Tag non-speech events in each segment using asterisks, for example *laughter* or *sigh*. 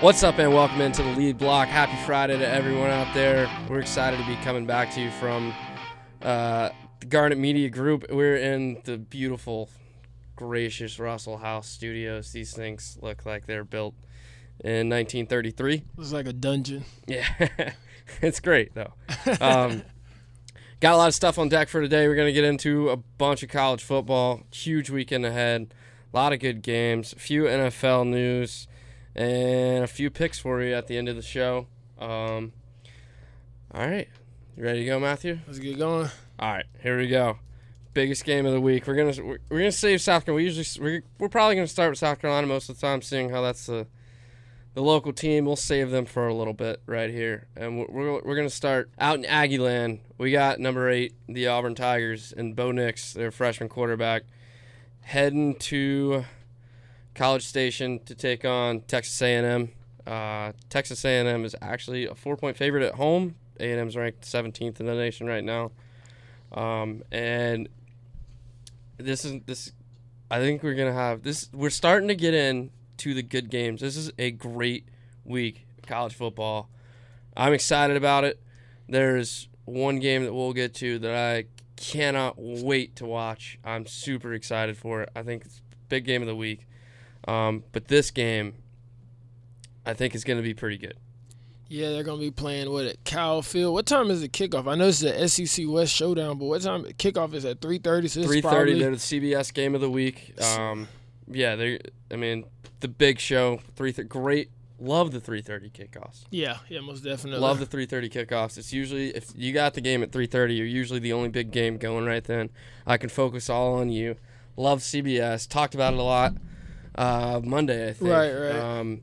What's up, and welcome into the lead block. Happy Friday to everyone out there. We're excited to be coming back to you from uh, the Garnet Media Group. We're in the beautiful, gracious Russell House studios. These things look like they're built in 1933. It's like a dungeon. Yeah, *laughs* it's great though. Um, *laughs* got a lot of stuff on deck for today. We're gonna get into a bunch of college football. Huge weekend ahead. A lot of good games. A few NFL news, and a few picks for you at the end of the show. Um, all right, you ready to go, Matthew? Let's get going. All right, here we go. Biggest game of the week. We're gonna we're, we're gonna save South Carolina. We usually we're, we're probably gonna start with South Carolina most of the time, seeing how that's the the local team. We'll save them for a little bit right here, and we're we're, we're gonna start out in Aggie land. We got number eight, the Auburn Tigers, and Bo Nix, their freshman quarterback, heading to College Station to take on Texas A&M. Uh, Texas A&M is actually a four-point favorite at home. A&M is ranked 17th in the nation right now. Um, and this is this. I think we're gonna have this. We're starting to get in to the good games. This is a great week of college football. I'm excited about it. There's one game that we'll get to that I cannot wait to watch. I'm super excited for it. I think it's big game of the week. Um, but this game, I think is going to be pretty good. Yeah, they're gonna be playing what at Kyle Field. What time is the kickoff? I know it's the SEC West showdown, but what time kickoff is at three thirty? So Three thirty. They're the CBS game of the week. Um, yeah, they. I mean, the big show. Three. Th- great. Love the three thirty kickoffs. yeah, yeah, most definitely. Love the three thirty kickoffs. It's usually if you got the game at three thirty, you're usually the only big game going right then. I can focus all on you. Love CBS. Talked about it a lot. Uh, Monday, I think. Right, right. Um,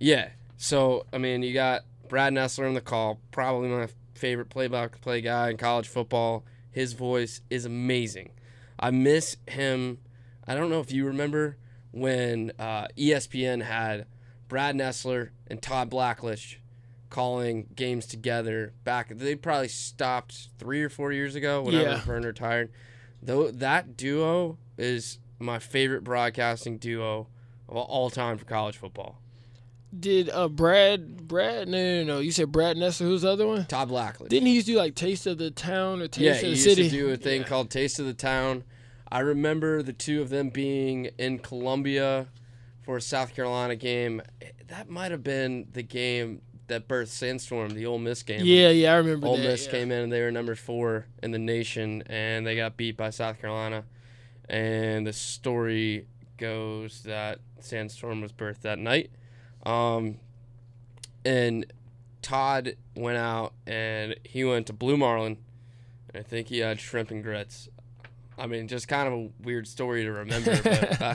yeah. So I mean, you got Brad Nessler in the call. Probably my favorite play-by-play guy in college football. His voice is amazing. I miss him. I don't know if you remember when uh, ESPN had Brad Nessler and Todd Blackledge calling games together back. They probably stopped three or four years ago whenever Yeah. Verne retired. Though that duo is my favorite broadcasting duo of all time for college football. Did uh Brad Brad no no no you said Brad Nessler who's the other one? Todd Blackledge Didn't he used to do like Taste of the Town or Taste yeah, of he the used City? to do a thing Yeah. called Taste of the Town. I remember the two of them being in Columbia for a South Carolina game. That might have been the game that birthed Sandstorm, the Ole Miss game. Yeah, yeah, I remember Ole that. Miss yeah. came in and they were number four in the nation, and they got beat by South Carolina. And the story goes that Sandstorm was birthed that night. Um, and Todd went out and he went to Blue Marlin. And I think he had shrimp and grits. I mean, just kind of a weird story to remember, but *laughs* uh,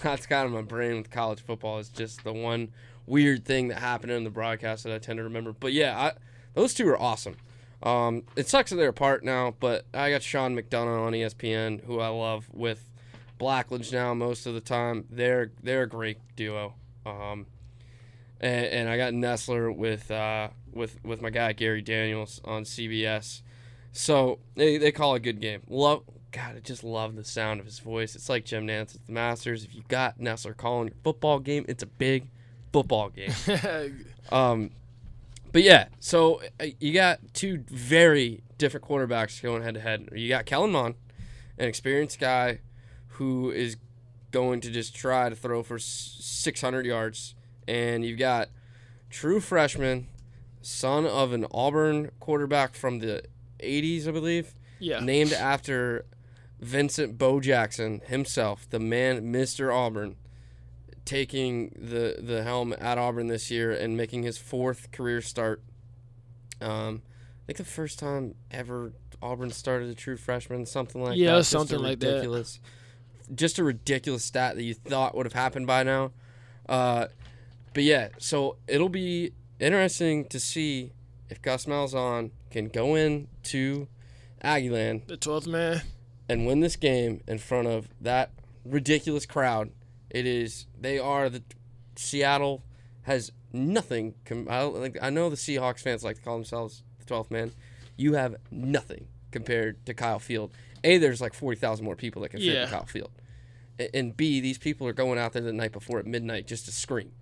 that's kind of my brain with college football. Is just the one weird thing that happened in the broadcast that I tend to remember. But yeah, I, those two are awesome. Um, it sucks that they're apart now, but I got Sean McDonough on ESPN, who I love, with Blackledge now most of the time. They're they're a great duo. Um, and, and I got Nessler with uh, with with my guy Gary Daniels on CBS. So they, they call a good game. Love God, I just love the sound of his voice. It's like Jim Nantz at the Masters. If you got Nessler calling your football game, it's a big football game. *laughs* Um, but yeah, so uh, you got two very different quarterbacks going head to head. You got Kellen Mond, an experienced guy who is going to just try to throw for 600 yards, and you've got true freshman, son of an Auburn quarterback from the 80s, I believe, yeah. named after Vincent Bo Jackson himself, the man, Mr. Auburn, taking the the helm at Auburn this year and making his fourth career start. Um, I think the first time ever Auburn started a true freshman, something like Yeah, that. Yeah, something like that. Just a ridiculous stat that you thought would have happened by now. Uh, but yeah, so it'll be interesting to see if Gus Malzahn can go in to Aggieland The twelfth man. and win this game in front of that ridiculous crowd. It is they are the Seattle has nothing. Com- I, don't- like, I know the Seahawks fans like to call themselves the 12th man. You have nothing compared to Kyle Field. A, there's like 40,000 more people that can fit Yeah. in Kyle Field. And B, these people are going out there the night before at midnight just to scream.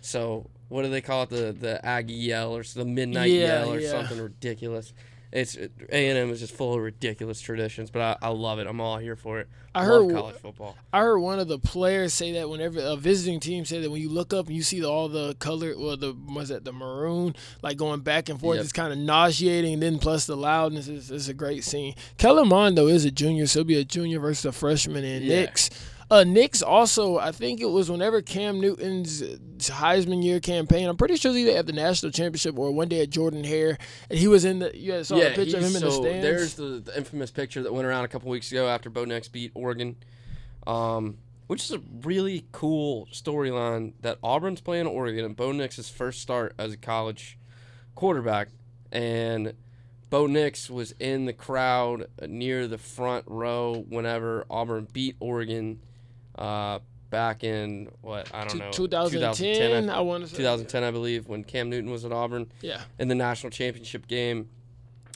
So what do they call it? The the Aggie yell or the midnight Yeah, yell or yeah. something ridiculous. It's A and M is just full of ridiculous traditions, but I, I love it. I'm all here for it. I love heard college football. I heard one of the players say that whenever a visiting team say that when you look up and you see the, all the color, well, the was that the maroon, like going back and forth, Yep. it's kind of nauseating. And then plus the loudness is, is a great scene. Kellen Mond though is a junior, so he'll be a junior versus a freshman. And Yeah. Nix, uh, Nix also, I think it was whenever Cam Newton's Heisman year campaign. I'm pretty sure he was either at the national championship or one day at Jordan Hare, and he was in the. You saw yeah, the picture of him he's- in the so stands. there's the, the infamous picture that went around a couple weeks ago after Bo Nix beat Oregon, um, which is a really cool storyline that Auburn's playing Oregon and Bo Nix's first start as a college quarterback, and Bo Nix was in the crowd near the front row whenever Auburn beat Oregon uh, back in what I don't know 2010, I- I want to say. 2010 I believe when Cam Newton was at Auburn Yeah. in the national championship game,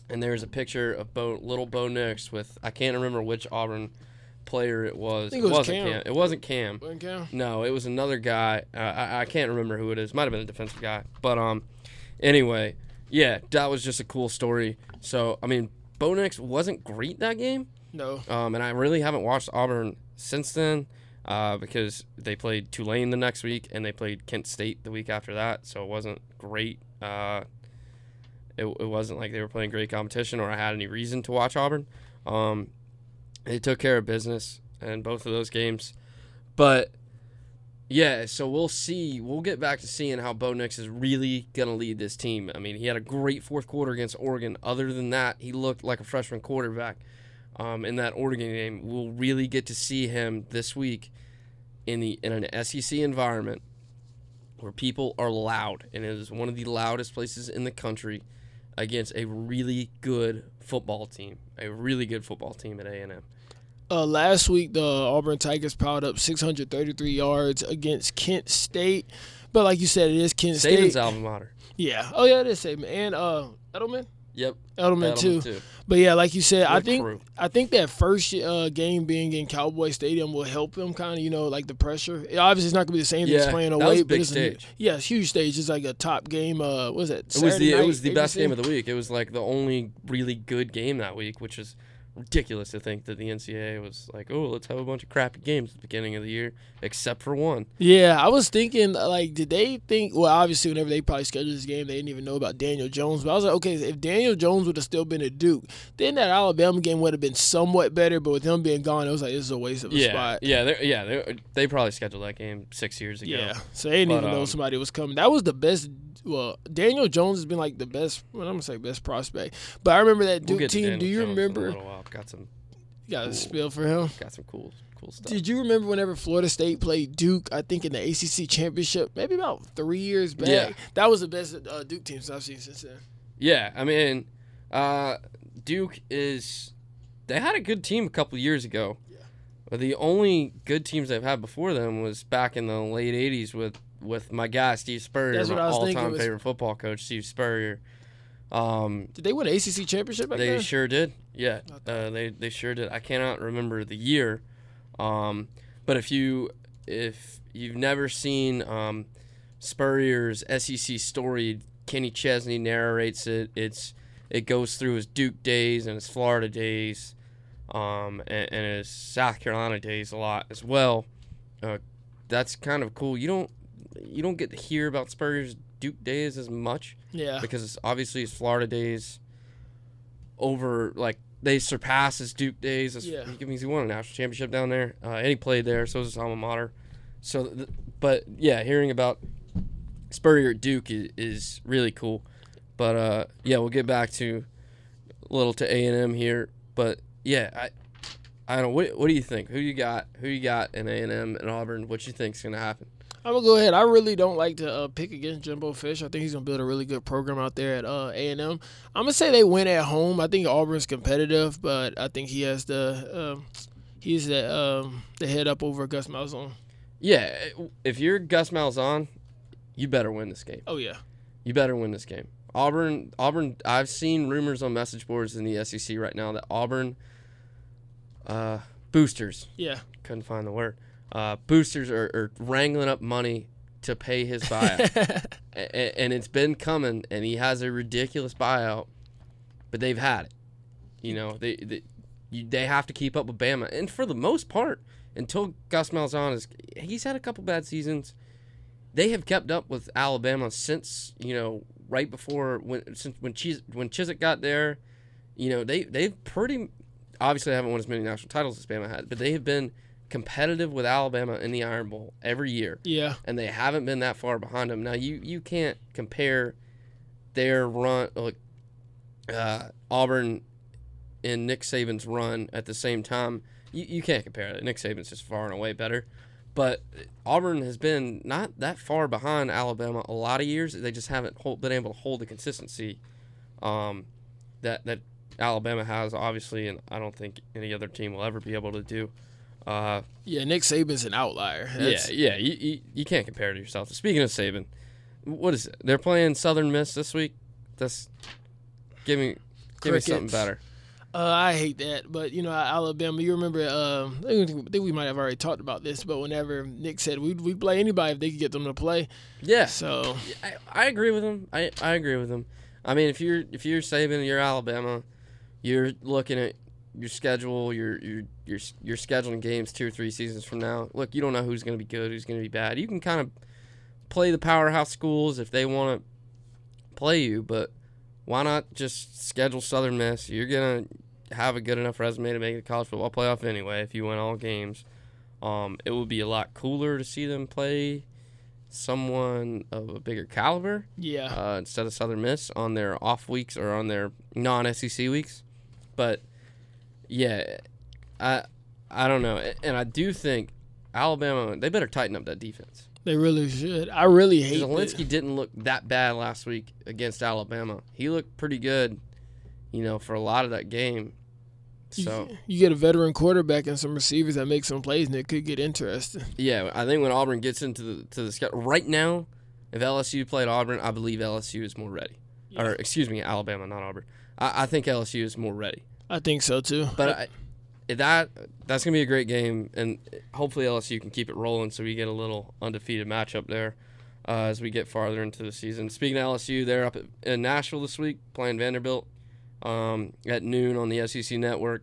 and there's a picture of Bo, little Bo Nix with I can't remember which Auburn player it was. it was wasn't Cam. It wasn't Cam. Wasn't Cam? No, it was another guy. Uh, I I can't remember who it is. Might have been a defensive guy. But um, anyway, yeah, that was just a cool story. So I mean, Bo Nix wasn't great that game. No. Um, and I really haven't watched Auburn since then uh, because they played Tulane the next week and they played Kent State the week after that. So it wasn't great. Uh, it, it wasn't like they were playing great competition or I had any reason to watch Auburn. Um, they took care of business in both of those games. But yeah, so we'll see. We'll get back to seeing how Bo Nix is really going to lead this team. I mean, he had a great fourth quarter against Oregon. Other than that, he looked like a freshman quarterback um, in that Oregon game. We'll really get to see him this week in the in an SEC environment where people are loud, and it is one of the loudest places in the country against a really good football team, a really good football team at A and M. Uh, last week, the Auburn Tigers piled up 633 yards against Kent State. But like you said, it is Kent Saban's State. alma mater. Yeah. Oh yeah, it is Saban and uh, Edelman. Yep, Edelman, Edelman too. But yeah, like you said, I think crew. I think that first uh, game being in Cowboy Stadium will help them kind of, you know, like the pressure. It, obviously, it's not gonna be the same as Yeah, playing that away, a but it's a stage. yeah, it's huge stage. It's like a top game. Uh, what was it? It was the it was the best game of the week. It was like the only really good game that week, which is ridiculous to think that the NCAA was like, oh, let's have a bunch of crappy games at the beginning of the year, except for one. Yeah, I was thinking like, did they think? Well, obviously, whenever they probably scheduled this game, they didn't even know about Daniel Jones. But I was like, okay, if Daniel Jones would have still been at Duke, then that Alabama game would have been somewhat better. But with him being gone, it was like this is a waste of a Yeah, spot. yeah, they yeah they they probably scheduled that game six years ago. Yeah, so they didn't But, even know um, somebody was coming. That was the best. Well, Daniel Jones has been like the best. Well, I'm gonna say best prospect. But I remember that We'll Duke team. Do you Jones remember? Little while. Got some You got a spill for him. got some cool cool stuff. Did you remember whenever Florida State played Duke? I think in the ACC championship, maybe about three years back. Yeah. That was the best uh, Duke team since I've seen since then. Yeah, I mean, uh, Duke is. They had a good team a couple years ago. Yeah. But the only good teams they've had before them was back in the late '80s with with my guy Steve Spurrier, That's what my I was thinking all-time was- favorite football coach, Steve Spurrier. Um, Did they win an ACC championship back they then? sure did. Yeah, uh, they they sure did. I cannot remember the year, um, but if you if you've never seen um, Spurrier's SEC story, Kenny Chesney narrates it. It's it goes through his Duke days and his Florida days, um, and, and his South Carolina days a lot as well. Uh, that's kind of cool. You don't you don't get to hear about Spurrier's Duke days as much yeah. because obviously his Florida days over like they surpass his Duke days. It's- Yeah. He means he won a national championship down there, uh, and he played there, so is his alma mater. So, th- but yeah, hearing about Spurrier at Duke is, is really cool. But uh, yeah, we'll get back to a little to A and M here. But yeah, I I don't know. What, what do you think? Who you got? Who you got in A and M and Auburn? What you think's gonna happen? I'm gonna go ahead. I really don't like to uh, pick against Jimbo Fish. I think he's gonna build a really good program out there at uh, A&M. I'm gonna say they win at home. I think Auburn's competitive, but I think he has the um, he's the um, the head up over Gus Malzahn. Yeah, if you're Gus Malzahn, you better win this game. Oh yeah, You better win this game. Auburn, Auburn. I've seen rumors on message boards in the SEC right now that Auburn uh, boosters yeah, couldn't find the word. Uh, boosters are, are wrangling up money to pay his *laughs* buyout, A- and it's been coming, and he has a ridiculous buyout, but they've had it. You know, they they, you, they have to keep up with Bama, and for the most part, until Gus Malzahn is, he's had a couple bad seasons. They have kept up with Alabama since you know right before when since when Chis, when Chizik got there. You know they they've pretty obviously haven't won as many national titles as Bama had, but they have been competitive with Alabama in the Iron Bowl every year yeah, and they haven't been that far behind them. Now you you can't compare their run like uh, Auburn and Nick Saban's run at the same time. You, you can't compare it. Nick Saban's just far and away better. But Auburn has been not that far behind Alabama a lot of years. They just haven't hold, been able to hold the consistency um, that that Alabama has, obviously, and I don't think any other team will ever be able to do. Uh, yeah. Nick Saban's an outlier. That's- yeah, yeah. You, you, you can't compare to yourself. Speaking of Saban, what is it? They're playing Southern Miss this week. That's give me give me something better. Uh, I hate that, but you know Alabama. You remember? Um, I think we might have already talked about this, but whenever Nick said we'd we play anybody if they could get them to play, Yeah, so I, I agree with him. I, I agree with him. I mean, if you're if you're Saban, and you're Alabama, you're looking at your schedule. You're you're you're you're scheduling games two or three seasons from now. Look, you don't know who's going to be good, who's going to be bad. You can kind of play the powerhouse schools if they want to play you, but why not just schedule Southern Miss? You're gonna have a good enough resume to make the college football playoff anyway if you win all games. Um, it would be a lot cooler to see them play someone of a bigger caliber yeah, uh, instead of Southern Miss on their off weeks or on their non-SEC weeks. But yeah, I I don't know, and I do think Alabama they better tighten up that defense. they really should. I really hate. that- Hilinski didn't look that bad last week against Alabama. He looked pretty good, you know, for a lot of that game. So you get a veteran quarterback and some receivers that make some plays, and it could get interesting. yeah, I think when Auburn gets into the to the schedule right now, if LSU played Auburn, I believe LSU is more ready. Or excuse me, Alabama, not Auburn. I, I think LSU is more ready. I think so too. But I, that that's gonna be a great game, and hopefully LSU can keep it rolling, so we get a little undefeated matchup there uh, as we get farther into the season. Speaking of LSU, they're up at, in Nashville this week playing Vanderbilt um, at noon on the SEC network.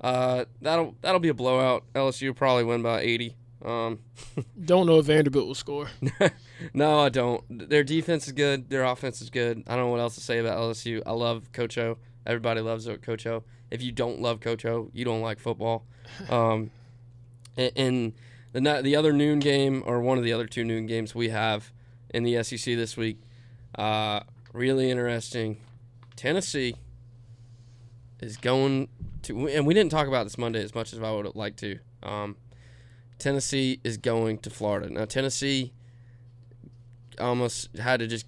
Uh, that'll that'll be a blowout. LSU will probably win by 80. Um, *laughs* don't know if Vanderbilt will score. *laughs* no, I don't. Their defense is good. Their offense is good. I don't know what else to say about LSU. I love Coach O. Everybody loves Coach O. If you don't love Coach O, you don't like football. Um, *laughs* and the the other noon game, or one of the other two noon games we have in the SEC this week, uh, really interesting. Tennessee is going to, and we didn't talk about this Monday as much as I would have liked to. Um, Tennessee is going to Florida. Now, Tennessee almost had to just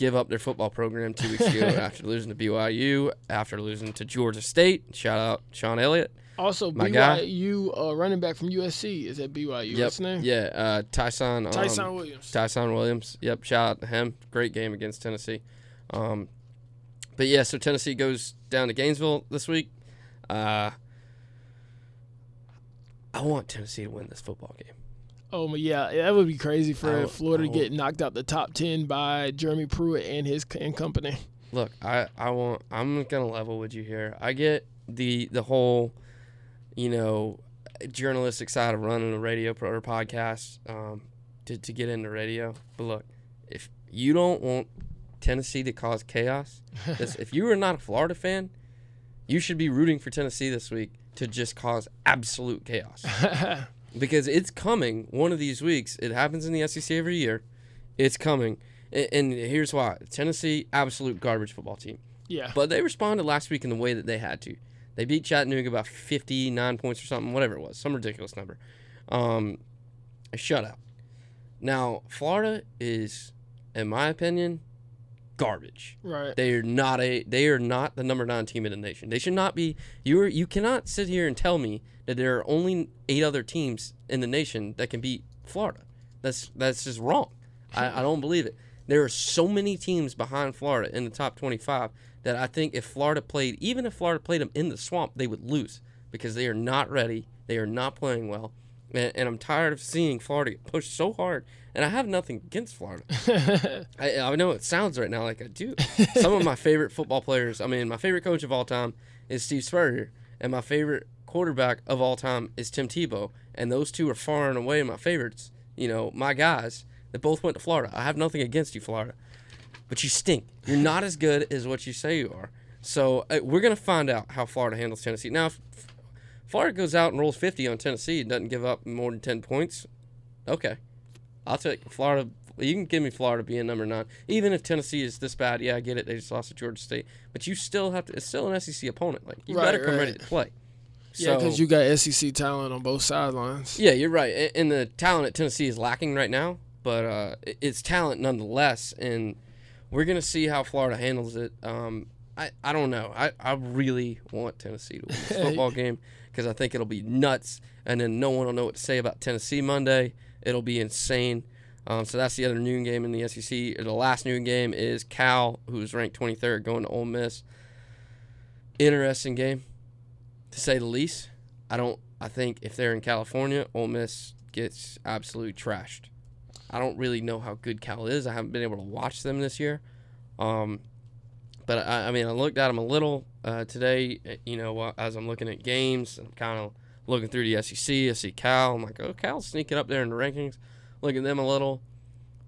give up their football program two weeks ago *laughs* after losing to BYU, after losing to Georgia State. Shout out Shawn Elliott. Also, My guy. BYU uh, running back from USC is at BYU. Yep. What's his name? Yeah, uh, Tyson. Um, Tyson Williams. Tyson Williams. Yep, shout out to him. Great game against Tennessee. Um, but yeah, so Tennessee goes down to Gainesville this week. Uh, I want Tennessee to win this football game. Oh yeah, that would be crazy for Florida to get knocked out the top ten by Jeremy Pruitt and his and company. Look, I, I want I'm gonna level with you here. I get the the whole, you know, journalistic side of running a radio pro or podcast um, to to get into radio. But look, if you don't want Tennessee to cause chaos, *laughs* this, if you are not a Florida fan, you should be rooting for Tennessee this week to just cause absolute chaos *laughs* because it's coming one of these weeks. It happens in the SEC every year. It's coming. And here's why Tennessee, absolute garbage football team. yeah, But they responded last week in the way that they had to. They beat Chattanooga by 59 points or something, whatever it was, some ridiculous number. Um, a shutout. Now, Florida is, in my opinion, garbage. right. They are not a. They are not the number nine team in the nation. They should not be. You are. You cannot sit here and tell me that there are only eight other teams in the nation that can beat Florida. That's that's just wrong. I, I don't believe it. There are so many teams behind Florida in the top twenty-five that I think if Florida played, even if Florida played them in the swamp, they would lose because they are not ready. They are not playing well, and, and I'm tired of seeing Florida get pushed so hard. And I have nothing against Florida. *laughs* I, I know it sounds right now like I do. *laughs* Some of my favorite football players, I mean, my favorite coach of all time is Steve Spurrier, and my favorite quarterback of all time is Tim Tebow, and those two are far and away my favorites. You know, my guys that both went to Florida. I have nothing against you, Florida, but you stink. You're not as good as what you say you are. So uh, we're gonna find out how Florida handles Tennessee. Now, if Florida goes out and rolls 50 on Tennessee and doesn't give up more than 10 points, okay, I'll take Florida. You can give me Florida being number nine, even if Tennessee is this bad. Yeah, I get it. They just lost to Georgia State, but you still have to. It's still an SEC opponent. Like you Right, better come right. ready to play. Yeah, because So- you got SEC talent on both sidelines. Yeah, you're right. And the talent at Tennessee is lacking right now, but uh, it's talent nonetheless. And we're gonna see how Florida handles it. Um, I, I don't know. I, I really want Tennessee to win this *laughs* football game because I think it'll be nuts, and then no one will know what to say about Tennessee Monday. It'll be insane. Um, so that's the other noon game in the SEC. The last noon game is Cal, who's ranked 23rd, going to Ole Miss. Interesting game, to say the least. I don't. I think if they're in California, Ole Miss gets absolutely trashed. I don't really know how good Cal is. I haven't been able to watch them this year. Um, but I, I mean, I looked at them a little uh, today. uh, You know, as I'm looking at games, I'm kind of looking through the SEC. I see Cal. I'm like, oh, Cal's sneaking up there in the rankings. Look at them a little.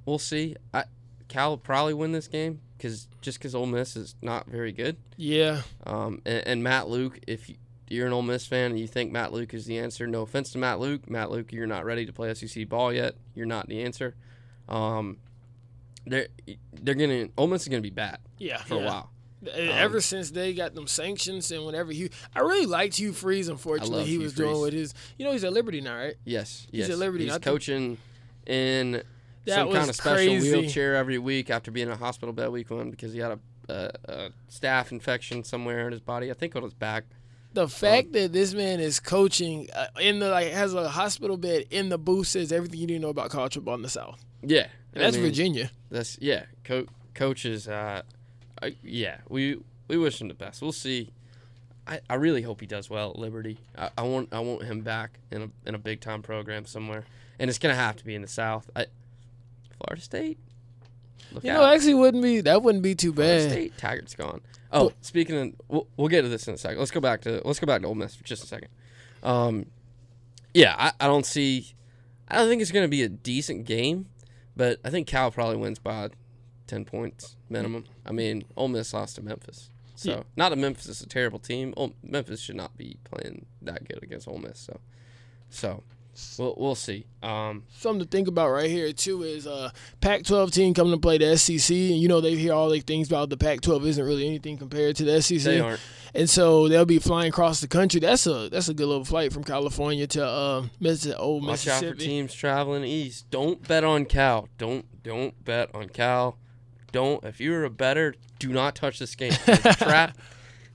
We'll see. I Cal will probably win this game because just because Ole Miss is not very good. Yeah, Um, and, and Matt Luke, if you- you're an Ole Miss fan and you think Matt Luke is the answer, no offense to Matt Luke. Matt Luke, you're not ready to play SEC ball yet. You're not the answer. Um, they're they're gonna Ole Miss is gonna be bad yeah. for yeah. a while. Uh, Ever since they got them sanctions and whenever Hugh, I really liked Hugh Freeze. Unfortunately, he Hugh was doing Freeze. with his. You know, he's at Liberty now, right? Yes, He's yes. at Liberty. He's I coaching in That some kind of special crazy. wheelchair every week after being in a hospital bed week one because he had a, a, a staph infection somewhere in his body. I think on his back. The fact that this man is coaching uh, in the like has a hospital bed in the booth says everything you need to know about college football in the South. Yeah, And that's I mean, Virginia. That's yeah. Co- coaches, uh, I, yeah, we we wish him the best. We'll see. I, I really hope he does well at Liberty. I, I want I want him back in a in a big time program somewhere, and it's gonna have to be in the South. I, Florida State. Look You out. know, actually, wouldn't be that wouldn't be too bad. Florida bad. State. Taggart's gone. Oh, speaking of, we'll, we'll get to this in a second. Let's go back to let's go back to Ole Miss for just a second. Um, yeah, I, I don't see. I don't think it's going to be a decent game, but I think Cal probably wins by ten points minimum. I mean, Ole Miss lost to Memphis, so Yeah. not that Memphis is a terrible team. Ole, Memphis should not be playing that good against Ole Miss. So, so we'll we'll see. Um, Something to think about right here too is uh Pac-12 team coming to play the SEC, and you know they hear all these things about the Pac-12 isn't really anything compared to the SEC. they aren't. and so they'll be flying across the country. That's a that's a good little flight from California to uh Mississippi, old Watch out for Mississippi. teams traveling east. Don't bet on Cal. Don't don't bet on Cal. Don't if you're a better, do not touch this game. *laughs* Trap.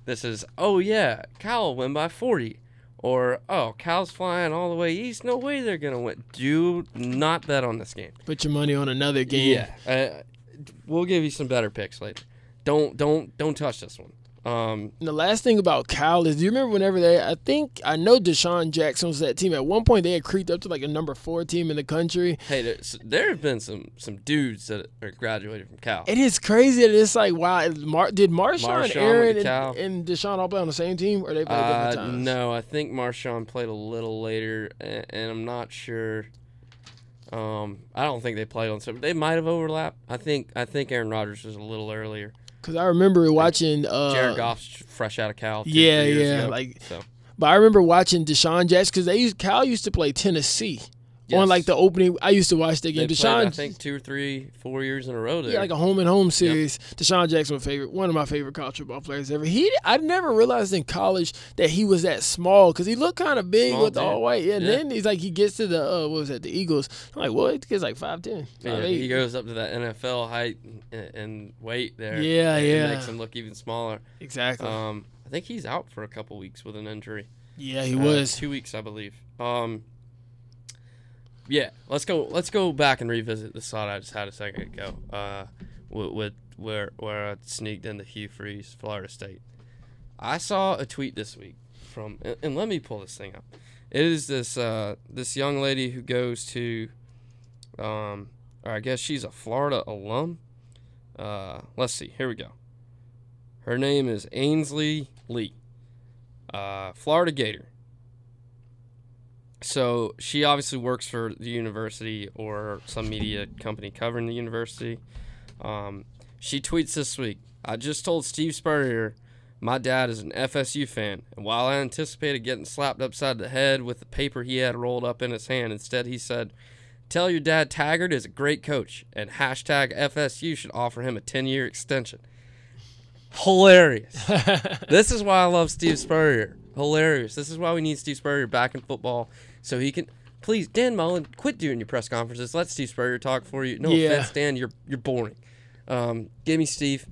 This is oh yeah, Cal will win by forty. Or oh, Cal's flying all the way east. No way they're gonna win. Do not bet on this game. Put your money on another game. Yeah, uh, we'll give you some better picks later. Don't don't don't touch this one. Um, And the last thing about Cal is, do you remember whenever they? I think I know DeSean Jackson was that team. At one point, they had creeped up to like a number four team in the country. hey, there's, there have been some some dudes that are graduated from Cal. It is crazy that it's like, wow, Mar- did Marshawn, Marshawn Aaron, and, and DeSean all play on the same team, or they played Uh, different times? no, I think Marshawn played a little later, and, and I'm not sure. Um, I don't think they played on some. They might have overlapped. I think I think Aaron Rodgers was a little earlier. Because I remember watching. Uh, Jared Goff's fresh out of Cal. Two, yeah, yeah, ago, like- so. But I remember watching DeSean Jackson because they used Cal used to play Tennessee on like the opening. I used to watch the They game. played, DeSean, I think two or three, four years in a row there. yeah, like a home and home series. DeSean Jackson, my favorite, one of my favorite college football players ever. He, I never realized in college that he was that small because he looked kind of big Small with the all white. Yeah, and Yeah. then he's like he gets to the uh, what was that? The Eagles. I'm like, what? This kid's like 5'10", Yeah, he goes up to that NFL height and, and weight there. Yeah, yeah. makes him look even smaller. exactly. Um, I think he's out for a couple weeks with an injury. yeah, he Uh, was. two weeks, I believe. Um, yeah, let's go. Let's go back and revisit the thought I just had a second ago. Uh, with, with where where I sneaked into Hugh Freeze, Florida State. I saw a tweet this week from, and, and let me pull this thing up. It is this uh, this young lady who goes to, um, or I guess she's a Florida alum. Uh, let's see. Here we go. Her name is Ainsley Lee, uh, Florida Gator. So she obviously works for the university or some media company covering the university. Um, she tweets this week. I just told Steve Spurrier my dad is an FSU fan, and while I anticipated getting slapped upside the head with the paper he had rolled up in his hand, instead he said, Tell your dad Taggart is a great coach, and hashtag FSU should offer him a 10 year extension. Hilarious. *laughs* this is why I love Steve Spurrier. Hilarious. This is why we need Steve Spurrier back in football so he can. Please, Dan Mullen, quit doing your press conferences. Let Steve Spurrier talk for you. No Yeah. offense, Dan, you're you're boring. Um, give me Steve.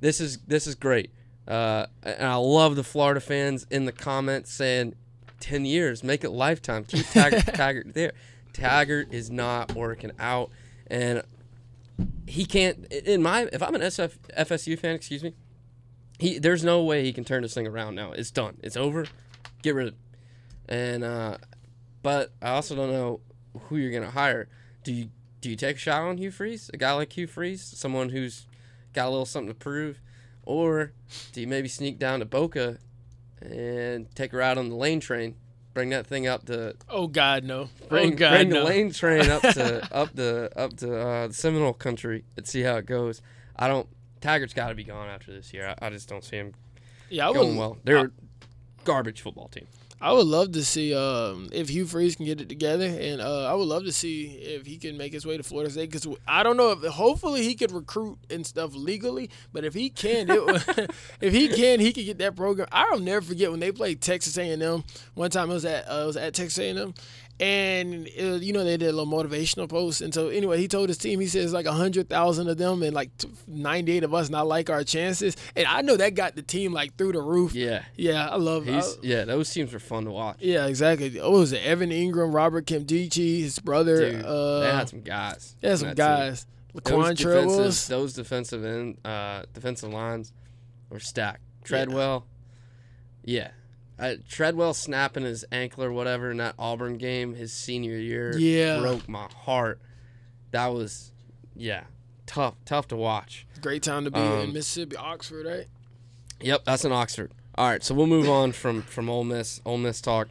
This is this is great. Uh, and I love the Florida fans in the comments saying, 10 years, make it lifetime. Keep *laughs* Taggart, Taggart there. Taggart is not working out. And he can't, in my, if I'm an SF, FSU fan, excuse me, he there's no way he can turn this thing around now. It's done. It's over. Get rid of it. And, uh, but I also don't know who you're going to hire. Do you, do you take a shot on Hugh Freeze? A guy like Hugh Freeze? Someone who's got a little something to prove? Or do you maybe sneak down to Boca and take her out on the lane train? Bring that thing up to oh God, no. bring, oh God, bring no. the lane train up to *laughs* up the up to uh, the Seminole country and see how it goes. I don't. Taggart's got to be gone after this year. I, I just don't see him Yeah, I going would. well. They're a garbage football team. I would love to see um, if Hugh Freeze can get it together, and uh, I would love to see if he can make his way to Florida State. Because I don't know if hopefully he could recruit and stuff legally, but if he can, it, *laughs* if he can, he can get that program. I'll never forget when they played Texas A&M. One time it was at uh, it was at Texas A&M, and it was, you know they did a little motivational post. And so anyway, he told his team he says like hundred thousand of them and like ninety eight of us not like our chances. And I know that got the team like through the roof. Yeah, Yeah, I love. he's I- yeah. Those teams were fun to watch. yeah, exactly. Oh, was it Evan Engram, Robert Nkemdiche, his brother? Dude, uh, they had some guys. they had some guys. Those Laquon Treadwells. those defensive end, uh, defensive lines were stacked. Treadwell, yeah. Uh, Treadwell snapping his ankle or whatever in that Auburn game his senior year Yeah. broke my heart. That was, yeah, tough, tough to watch. Great time to be Um, in Mississippi, Oxford, right? Yep, that's in Oxford. All right, so we'll move on from from Ole Miss, Ole Miss talk,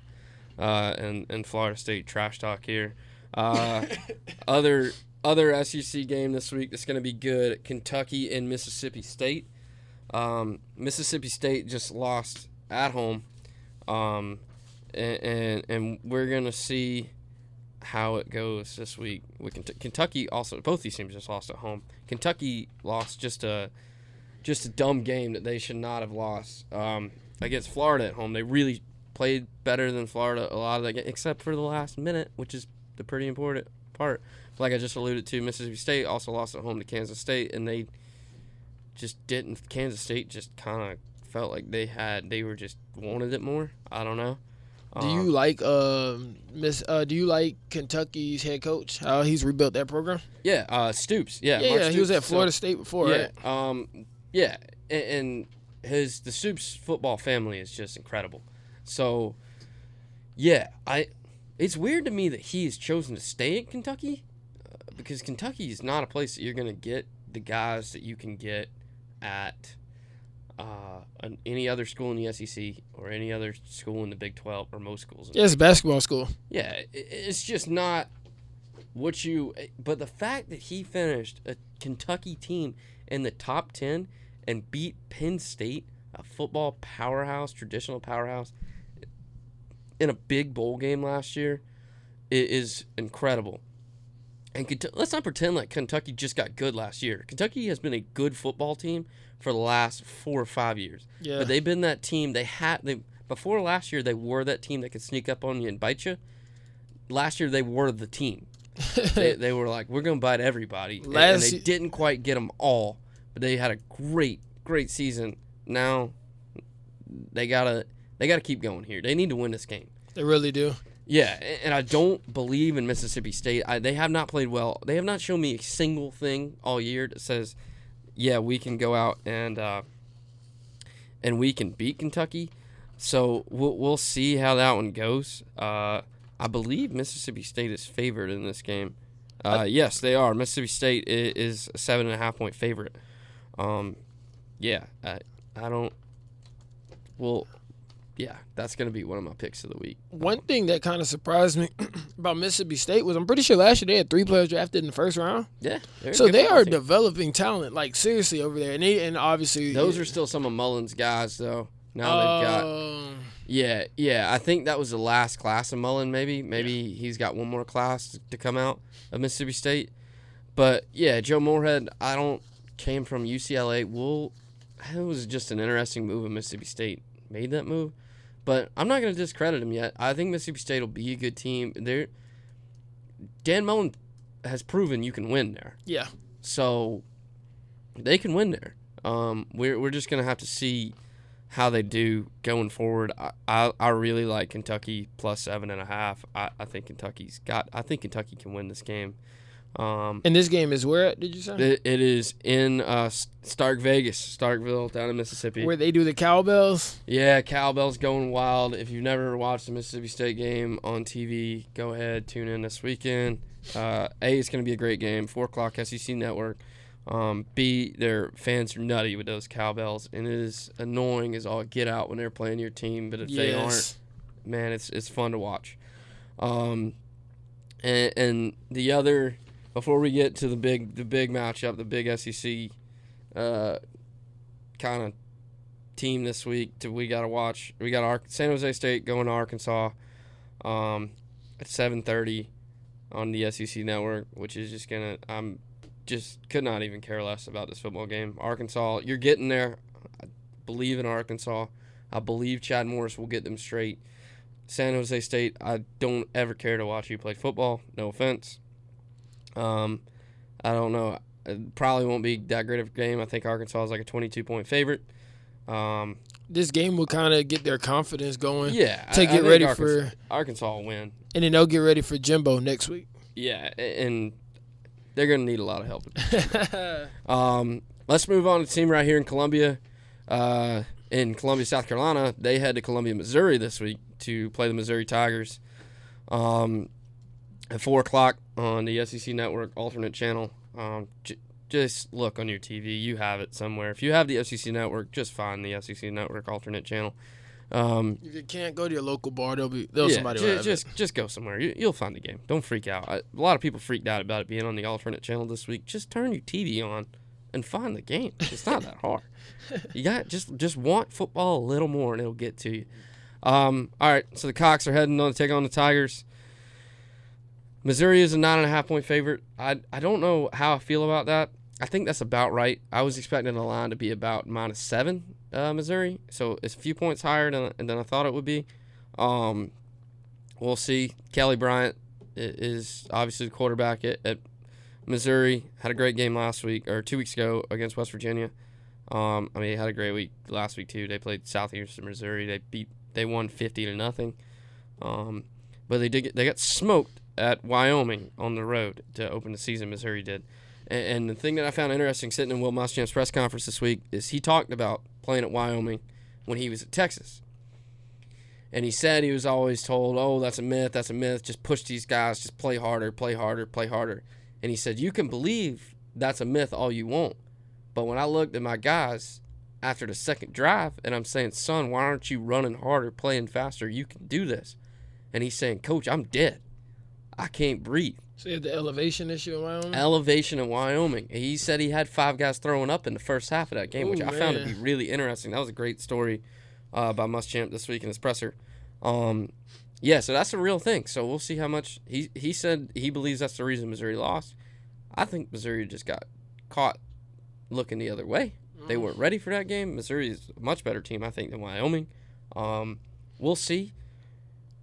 uh, and and Florida State trash talk here. Uh, *laughs* other other SEC game this week that's going to be good: Kentucky and Mississippi State. Um, Mississippi State just lost at home, um, and, and and we're gonna see how it goes this week. With Kent- Kentucky also, both these teams just lost at home. Kentucky lost just a just a dumb game that they should not have lost um, against Florida at home. They really played better than Florida a lot of that game, except for the last minute, which is the pretty important part. Like I just alluded to, Mississippi State also lost at home to Kansas State, and they just didn't. Kansas State just kind of felt like they had they were just wanted it more. I don't know. Do you Um, like um, Miss? Uh, do you like Kentucky's head coach? How he's rebuilt that program? Yeah, uh, Stoops. Yeah, Yeah, yeah. He was Stoops, at so- Florida State before, yeah, right? um, yeah, and, and his the Stoops football family is just incredible. So, yeah, I it's weird to me that he has chosen to stay at Kentucky uh, because Kentucky is not a place that you're gonna get the guys that you can get at uh, an, any other school in the SEC or any other school in the Big Twelve or most schools. In Yeah, it's a basketball school. yeah, i- it's just not what you. But the fact that he finished a Kentucky team in the top 10 and beat Penn State, a football powerhouse, traditional powerhouse, in a big bowl game last year, is incredible. And let's not pretend like Kentucky just got good last year. Kentucky has been a good football team for the last four or five years. Yeah. But they've been that team. They had they before last year. They were that team that could sneak up on you and bite you. Last year they were the team. *laughs* they, they were like, we're gonna bite everybody, and, and they didn't quite get them all, but they had a great, great season. Now they gotta they gotta keep going here. They need to win this game. they really do. Yeah, and I don't believe in Mississippi State. I, they have not played well. They have not shown me a single thing all year that says, "Yeah, we can go out and uh, and we can beat Kentucky." so we'll we'll see how that one goes. Uh, I believe Mississippi State is favored in this game. Uh, yes, they are. Mississippi State is, is a seven and a half point favorite. Um, yeah, I, I don't. Well, yeah, that's gonna be one of my picks of the week. One thing that kind of surprised me *clears throat* about Mississippi State was I'm pretty sure last year they had three players drafted in the first round. Yeah, So they are team. developing talent, like seriously over there, and they, and obviously Those are still some of Mullen's guys, though. Now they've got. Um, Yeah, yeah. I think that was the last class of Mullen. Maybe, maybe he's got one more class to come out of Mississippi State. But yeah, Joe Moorhead. I don't came from UCLA. Well, it was just an interesting move. of Mississippi State made that move, but I'm not going to discredit him yet. I think Mississippi State will be a good team. They're Dan Mullen has proven you can win there. yeah, So they can win there. Um, we're we're just gonna have to see how they do going forward. I, I, I really like Kentucky plus seven and a half. I, I think Kentucky's got. I think Kentucky can win this game. Um, and this game is where did you say it, it is in uh, Stark Vegas, Starkville, down in Mississippi. where they do the cowbells? Yeah, cowbell's going wild. If you've never watched a Mississippi State game on TV, go ahead, tune in this weekend. Uh, a, it's going to be a great game. Four o'clock SEC Network. Um, B, their fans are nutty with those cowbells, and it is annoying as all get out when they're playing your team. But if they aren't, man, it's it's fun to watch. Um, and, and the other, before we get to the big the big matchup, the big SEC, uh, kind of team this week to we got to watch. We got our San Jose State going to Arkansas, um, at seven thirty on the SEC network, which is just gonna. I'm just could not even care less about this football game. Arkansas, you're getting there. I believe in Arkansas. I believe Chad Morris will get them straight. San Jose State, I don't ever care to watch you play football. No offense. Um, I don't know. It probably won't be that great of a game. I think Arkansas is like a 22 point favorite. Um, This game will kind of get their confidence going yeah, to I- I get think ready Arkansas, for, Arkansas will win. and then they'll get ready for Jimbo next week. Yeah, and they're gonna need a lot of help. *laughs* *laughs* Um, let's move on to the team right here in Columbia. Uh, in Columbia, South Carolina, they head to Columbia, Missouri this week to play the Missouri Tigers. Um, at four o'clock on the SEC Network alternate channel. Um, j- just look on your TV. You have it somewhere. If you have the SEC Network, just find the SEC Network alternate channel. Um, if you can't go to your local bar, they'll be they'll yeah, somebody ju- will have just just go somewhere. You, you'll find the game. Don't freak out. I, a lot of people freaked out about it being on the alternate channel this week. Just turn your TV on and find the game. It's not that hard. *laughs* You got just just want football a little more, and it'll get to you. Um, all right, so the Cocks are heading on to take on the Tigers. Missouri is a nine and a half point favorite. I I don't know how I feel about that. I think that's about right. I was expecting the line to be about minus seven, uh, Missouri. So it's a few points higher than, than I thought it would be. Um, we'll see. Kelly Bryant is obviously the quarterback at, at Missouri. Had a great game last week or two weeks ago against West Virginia. Um, I mean, he had a great week last week too. They played Southeastern Missouri. They beat. They won fifty to nothing. Um, but they did. Get, they got smoked at Wyoming on the road to open the season. Missouri did. And, and the thing that I found interesting sitting in Will Muschamp's press conference this week is he talked about playing at Wyoming when he was at Texas. And he said he was always told, "Oh, that's a myth. That's a myth. Just push these guys. Just play harder. Play harder. Play harder." And he said, "You can believe that's a myth all you want, but when I looked at my guys after the second drive, and I'm saying, son, why aren't you running harder, playing faster? You can do this." And he's saying, "Coach, I'm dead. I can't breathe." So you have the elevation issue in Wyoming. elevation in Wyoming. He said he had five guys throwing up in the first half of that game, which Ooh, I found to be really interesting. That was a great story uh, by Muschamp this week in his presser. Um, yeah, so that's a real thing. So we'll see how much he he said he believes that's the reason Missouri lost. I think Missouri just got caught looking the other way. They weren't ready for that game. Missouri is a much better team, I think, than Wyoming. Um, we'll see.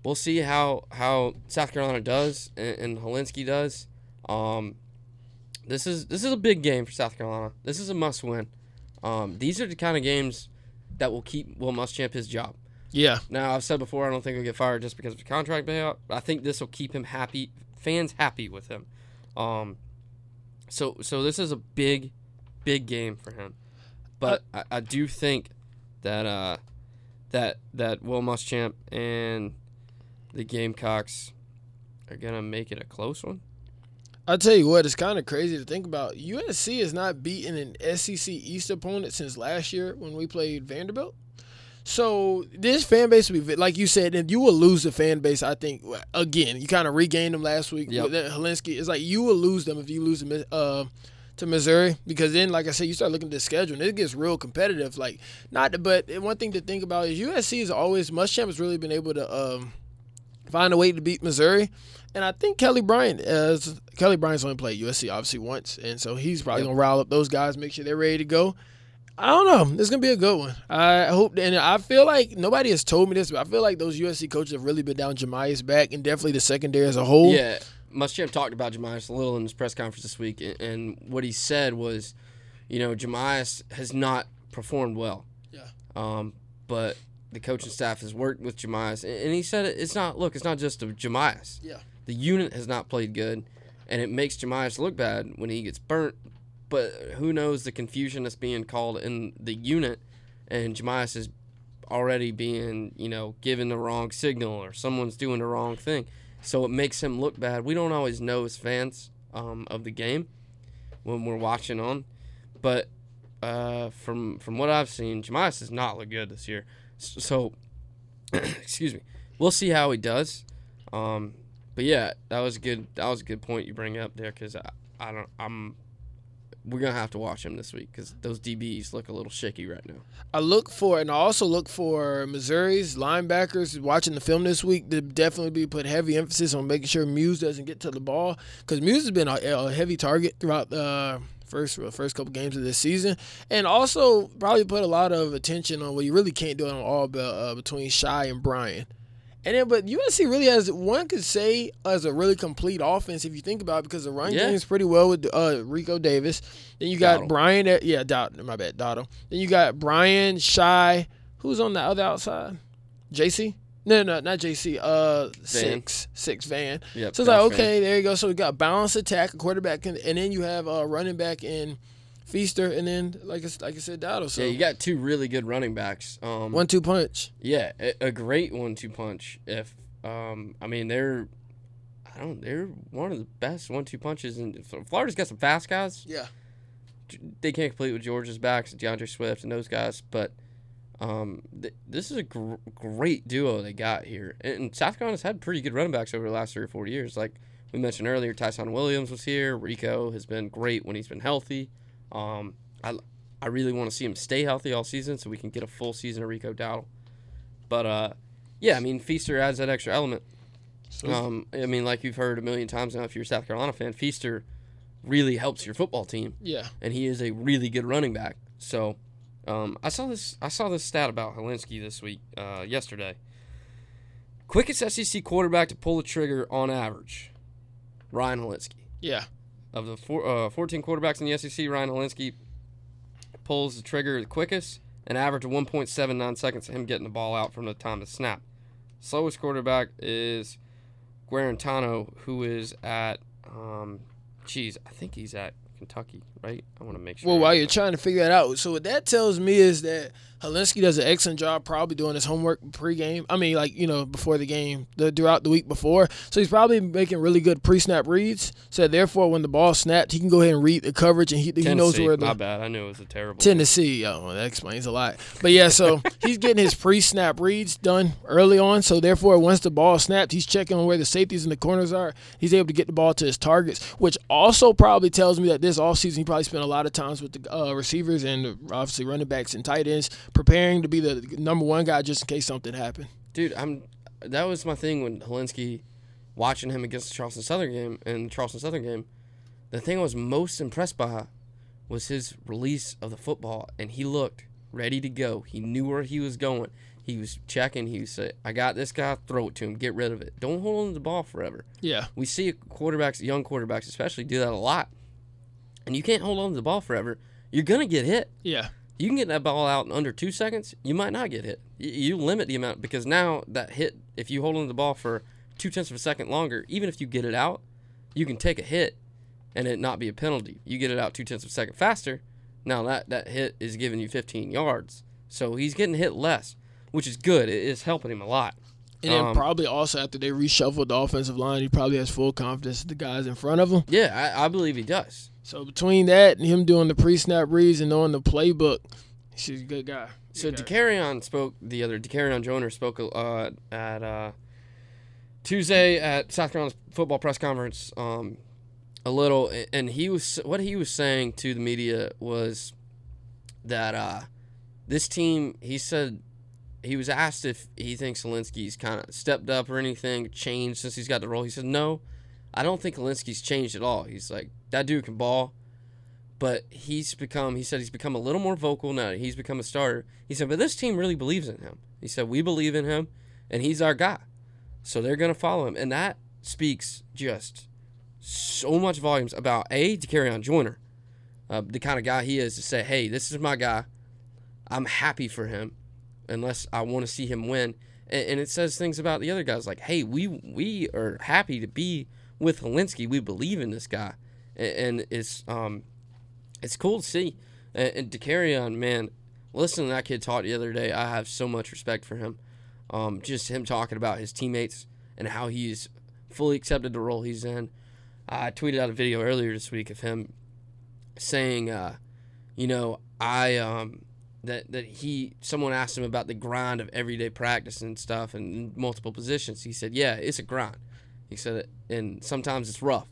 We'll see how how South Carolina does and, and Hilinski does. Um, this is this is a big game for South Carolina. This is a must win. Um, these are the kind of games that will keep Will Muschamp his job. yeah, Now I've said before I don't think he'll get fired just because of the contract payout. But I think this will keep him happy, fans happy with him. Um, so so this is a big, big game for him. But I, I do think that uh, that that Will Muschamp and the Gamecocks are gonna make it a close one. I'll tell you what, it's kind of crazy to think about. USC has not beaten an SEC East opponent since last year when we played Vanderbilt. So this fan base will be like you said, and you will lose the fan base. I think again, you kind of regained them last week Yep. Hilinski. It's like you will lose them if you lose them uh, to Missouri because then, like I said, you start looking at the schedule and it gets real competitive. Like not, but one thing to think about is USC has always Muschamp has really been able to um, find a way to beat Missouri. And I think Kelly Bryant, as Kelly Bryant's only played USC obviously once, and so he's probably Yep. gonna rile up those guys, make sure they're ready to go. I don't know. It's gonna be a good one. I hope, and I feel like nobody has told me this, but I feel like those USC coaches have really been down Jamyest back, and definitely the secondary as a whole. Yeah, Muschamp talked about Jamyest a little in his press conference this week, and, and what he said was, you know, Jamyest has not performed well. Yeah. Um, but the coaching staff has worked with Jamyest, and he said it's not. Look, it's not just of Jamyest. Yeah. The unit has not played good, and it makes Jamyest look bad when he gets burnt. But who knows the confusion that's being called in the unit, and Jamyest is already being, you know, given the wrong signal or someone's doing the wrong thing. So it makes him look bad. We don't always know as fans um, of the game when we're watching on, but uh, from from what I've seen, Jamyest does not look good this year. So, *clears throat* excuse me, we'll see how he does. Um, but yeah, that was a good. That was a good point you bring up there because I, I don't. I'm. We're gonna have to watch him this week because those DBs look a little shaky right now. I look for, and I also look for Missouri's linebackers watching the film this week to definitely be put heavy emphasis on making sure Muse doesn't get to the ball because Muse has been a, a heavy target throughout the first first couple games of this season, and also probably put a lot of attention on what you really can't do it on all uh, between Shy and Brian. And then, but USC really has one could say as a really complete offense if you think about it, because the run Yeah. game's pretty well with uh, Rico Davis. Then you got Dowdle. Brian, at, yeah, Dot, my bad, Dotto. Then you got Brian Shy. Who's on the other outside? JC? No, no, not JC. Uh, six, six Van. Yep. So it's like Josh Vann. okay, there you go. So we got balanced attack, a quarterback, and, and then you have a running back in Feaster, and then like I, like I said, Dotto. So Yeah, you got two really good running backs. Um, one two punch. Yeah, a, a great one-two punch. If um, I mean they're, I don't, they're one of the best one-two punches. And Florida's got some fast guys. Yeah. They can't compete with Georgia's backs, DeAndre Swift, and those guys. But um, th- this is a gr- great duo they got here. And, and South Carolina's had pretty good running backs over the last three or four years. Like we mentioned earlier, Tyson Williams was here. Rico has been great when he's been healthy. Um, I, I really want to see him stay healthy all season so we can get a full season of Rico Dowdle. But uh, yeah, I mean Feaster adds that extra element. Um, I mean, like you've heard a million times now, if you're a South Carolina fan, Feaster really helps your football team, yeah, and he is a really good running back. So um, I saw this. I saw this stat about Hilinski this week, uh, yesterday. Quickest SEC quarterback to pull the trigger on average, Ryan Hilinski. yeah. Of the four, uh, 14 quarterbacks in the SEC, Ryan Hilinski pulls the trigger the quickest, an average of 1.79 seconds of him getting the ball out from the time of snap. Slowest quarterback is Guarantano, who is at, um, geez, I think he's at Kentucky, right? I want to make sure. Well, while you're trying to figure that out, so what that tells me is that Hilinski does an excellent job probably doing his homework pre-game. I mean, like you know, before the game, the throughout the week before. So he's probably making really good pre-snap reads. So therefore, when the ball snapped, he can go ahead and read the coverage, and he, he knows where the my bad. I knew it was a terrible. Tennessee. Oh, that explains a lot. But yeah, so *laughs* he's getting his pre-snap reads done early on. So therefore, once the ball snapped, he's checking on where the safeties and the corners are. He's able to get the ball to his targets, which also probably tells me that this offseason he probably spent a lot of times with the uh, receivers and obviously running backs and tight ends, preparing to be the number one guy just in case something happened. Dude, I'm. That was my thing when Hilinski, watching him against the Charleston Southern game and Charleston Southern game. The thing I was most impressed by was his release of the football, and he looked ready to go. He knew where he was going. He was checking. He said, "I got this guy. Throw it to him. Get rid of it. Don't hold on to the ball forever." Yeah, We see quarterbacks, young quarterbacks especially, do that a lot. And you can't hold on to the ball forever. You're gonna get hit. yeah, You can get that ball out in under two seconds. You might not get hit. You limit the amount because now that hit, if you hold on to the ball for two tenths of a second longer, even if you get it out, you can take a hit and it not be a penalty. You get it out two tenths of a second faster. Now that that hit is giving you 15 yards, so he's getting hit less. which is good. It is helping him a lot. And then Um, probably also after they reshuffled the offensive line, he probably has full confidence in the guys in front of him. Yeah, I, I believe he does. So between that and him doing the pre-snap reads and knowing the playbook, he's a good guy. So Good guy. Dakereon spoke the other Dakereon Joyner spoke uh, at uh, Tuesday at South Carolina's football press conference um, a little, and he was what he was saying to the media was that uh, this team. He said he was asked if he thinks Hilinski's kind of stepped up or anything changed since he's got the role. He said no, I don't think Hilinski's changed at all. He's like that dude can ball but he's become he said he's become a little more vocal now. He's become a starter. He said but this team really believes in him. He said we believe in him and he's our guy. So they're going to follow him. And that speaks just so much volumes about a Dakereon Joyner uh, the kind of guy he is to say hey this is my guy. I'm happy for him unless i want to see him win. And, and it says things about the other guys like hey we we are happy to be with Hilinski. we believe in this guy and, it's um it's cool to see. And, and Dakereon, man, listening to that kid talk the other day, I have so much respect for him. Um, just him talking about his teammates and how he's fully accepted the role he's in. I tweeted out a video earlier this week of him saying, uh, you know, I um, that that he someone asked him about the grind of everyday practice and stuff and multiple positions. He said, "Yeah, it's a grind." He said, and sometimes it's rough.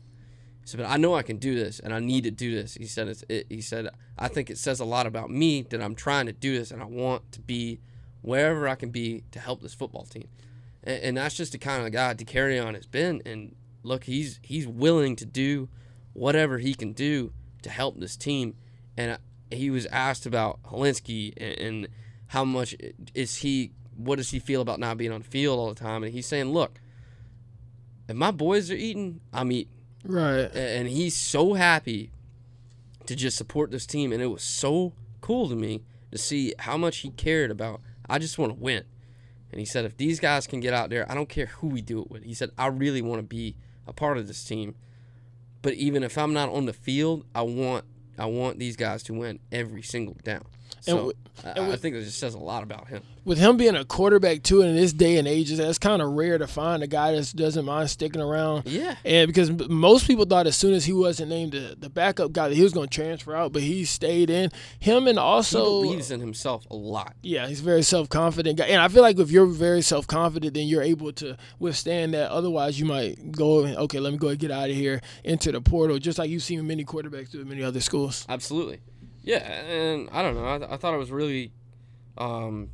He said, but I know I can do this, and I need to do this. He said, it, he said, I think it says a lot about me that I'm trying to do this, and I want to be wherever I can be to help this football team. And, and that's just the kind of guy Dakereon has been. And look, he's he's willing to do whatever he can do to help this team. And he was asked about Hilinski and, and how much is he, what does he feel about not being on the field all the time? And he's saying, look, if my boys are eating, I'm eating Right. and he's so happy to just support this team and it was so cool to me to see how much he cared about i just want to win. And he said if these guys can get out there i don't care who we do it with. He said i really want to be a part of this team. But even if i'm not on the field i want i want these guys to win every single down so I, and I think it just says a lot about him With him being a quarterback too, in this day and age, that's kind of rare to find a guy that doesn't mind sticking around. yeah And because most people thought as soon as he wasn't named the, the backup guy that he was going to transfer out, but he stayed in. Him and also he believes in himself a lot Yeah, he's a very self confident guy, and I feel like if you're very self confident, then you're able to withstand that. Otherwise, you might go, okay, let me go and get out of here, into the portal, just like you've seen many quarterbacks do at many other schools. Absolutely. Yeah, and I don't know. I, I thought it was really, um,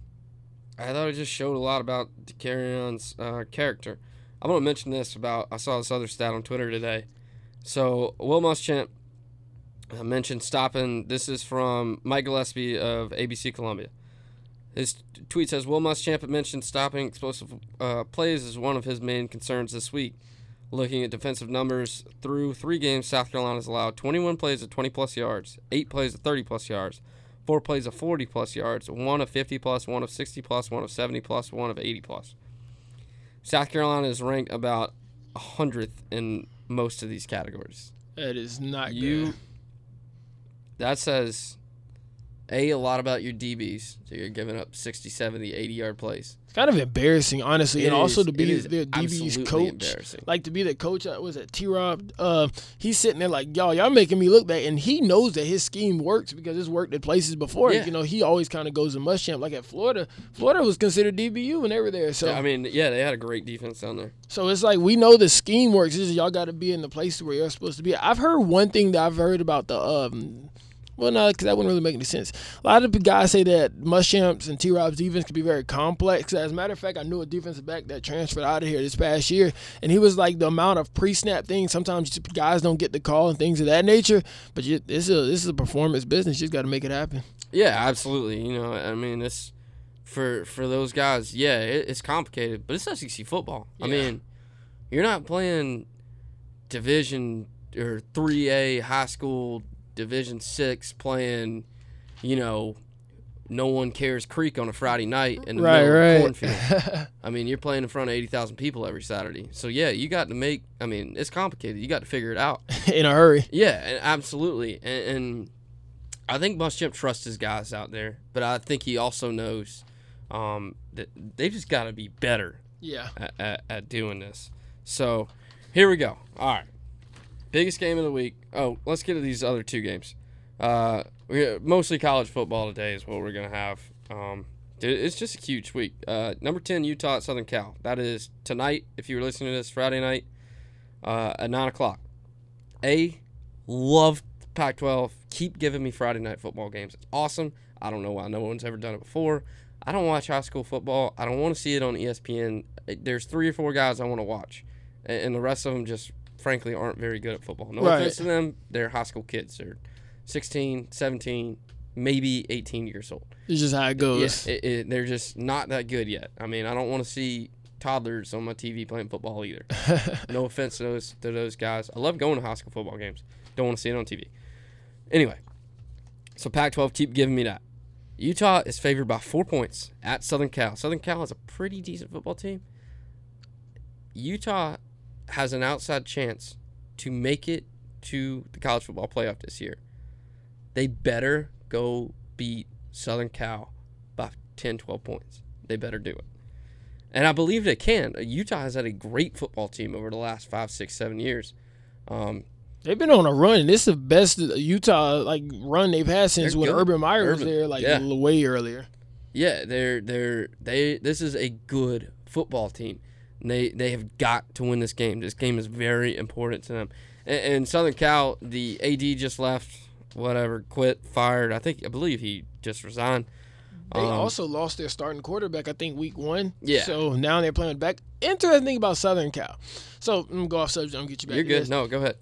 I thought it just showed a lot about Dakereon's uh, character. I'm gonna mention this about. I saw this other stat on Twitter today. So Will Muschamp uh, mentioned stopping. This is from Mike Gillespie of ABC Columbia. His tweet says Will Muschamp mentioned stopping explosive uh, plays as one of his main concerns this week. Looking at defensive numbers through three games, South Carolina's allowed 21 plays of 20 plus yards, eight plays of 30 plus yards, four plays of 40 plus yards, one of 50 plus, one of 60 plus, one of 70 plus, one of 80 plus. South Carolina is ranked about 100th in most of these categories. That is not You good. that says a a lot about your DBs. So you're giving up 60, 70, 80 yard plays. It's kind of embarrassing, honestly, It and also to be the DB's coach. Like to be the coach, uh, was it T Rob? Uh, he's sitting there like, y'all, y'all making me look bad, and he knows that his scheme works because it's worked at places before. Yeah. You know, he always kind of goes to Muschamp. Like at Florida, Florida was considered DBU when they were there. So I mean, yeah, they had a great defense down there. So it's like we know the scheme works. It's just y'all got to be in the place where you're supposed to be. I've heard one thing that I've heard about the um. Well, no, because that wouldn't really make any sense. A lot of the guys say that Muschamp's and T. Rob's defense could be very complex. As a matter of fact, I knew a defensive back that transferred out of here this past year, and he was like the amount of pre-snap things. Sometimes guys don't get the call and things of that nature. But you, this is a, this is a performance business. You just got to make it happen. Yeah, absolutely. You know, I mean, it's for for those guys. Yeah, it, it's complicated, but it's SEC football. I mean, you're not playing division or three A high school division six playing. You know, no one cares Creek on a Friday night in the Right, middle of right. a cornfield. *laughs* I mean, you're playing in front of eighty thousand people every Saturday. So yeah, you got to make. I mean, it's complicated. You got to figure it out. *laughs* in a hurry. Yeah, absolutely. And, and I think Muschamp trusts his guys out there, but I think he also knows Um, th- they just got to be better Yeah. at, at, at doing this. So here we go. All right. Biggest game of the week. Oh, let's get to these other two games. Uh, we mostly college football today is what we're gonna have. Um, it- it's just a huge week. Uh, number ten Utah at Southern Cal. That is tonight. If you were listening to this Friday night, uh, at nine o'clock. A love Pac-12. Keep giving me Friday night football games. It's awesome. I don't know why no one's ever done it before. I don't watch high school football. I don't want to see it on ESPN. There's three or four guys I want to watch, and the rest of them just frankly aren't very good at football. No Right. offense to them. They're high school kids. They're 16, 17, maybe 18 years old. It's just how it goes. Yeah, it, it, they're just not that good yet. I mean, I don't want to see toddlers on my TV playing football either. *laughs* no offense to those to those guys. I love going to high school football games. Don't want to see it on TV. Anyway, so Pac-12 keep giving me that. Utah is favored by four points at Southern Cal. Southern Cal is a pretty decent football team. Utah has an outside chance to make it to the college football playoff this year. They better go beat Southern Cal by 10, 12 points. They better do it. And I believe they can. Utah has had a great football team over the last five, six, seven years. Um, They've been on a run. This is the best Utah like run they've had since when good. Urban Meyer was there, like yeah. way earlier. yeah, they're they're they. This is a good football team. They they have got to win this game. This game is very important to them. And, and Southern Cal, the AD just left. Whatever, quit, fired. I think I believe he just resigned. They Um, also lost their starting quarterback, I think, week one. Yeah. So now they're playing back. Interesting thing about Southern Cal. So I'm gonna go off subject. I'm gonna get you back. You're good. this. No, go ahead.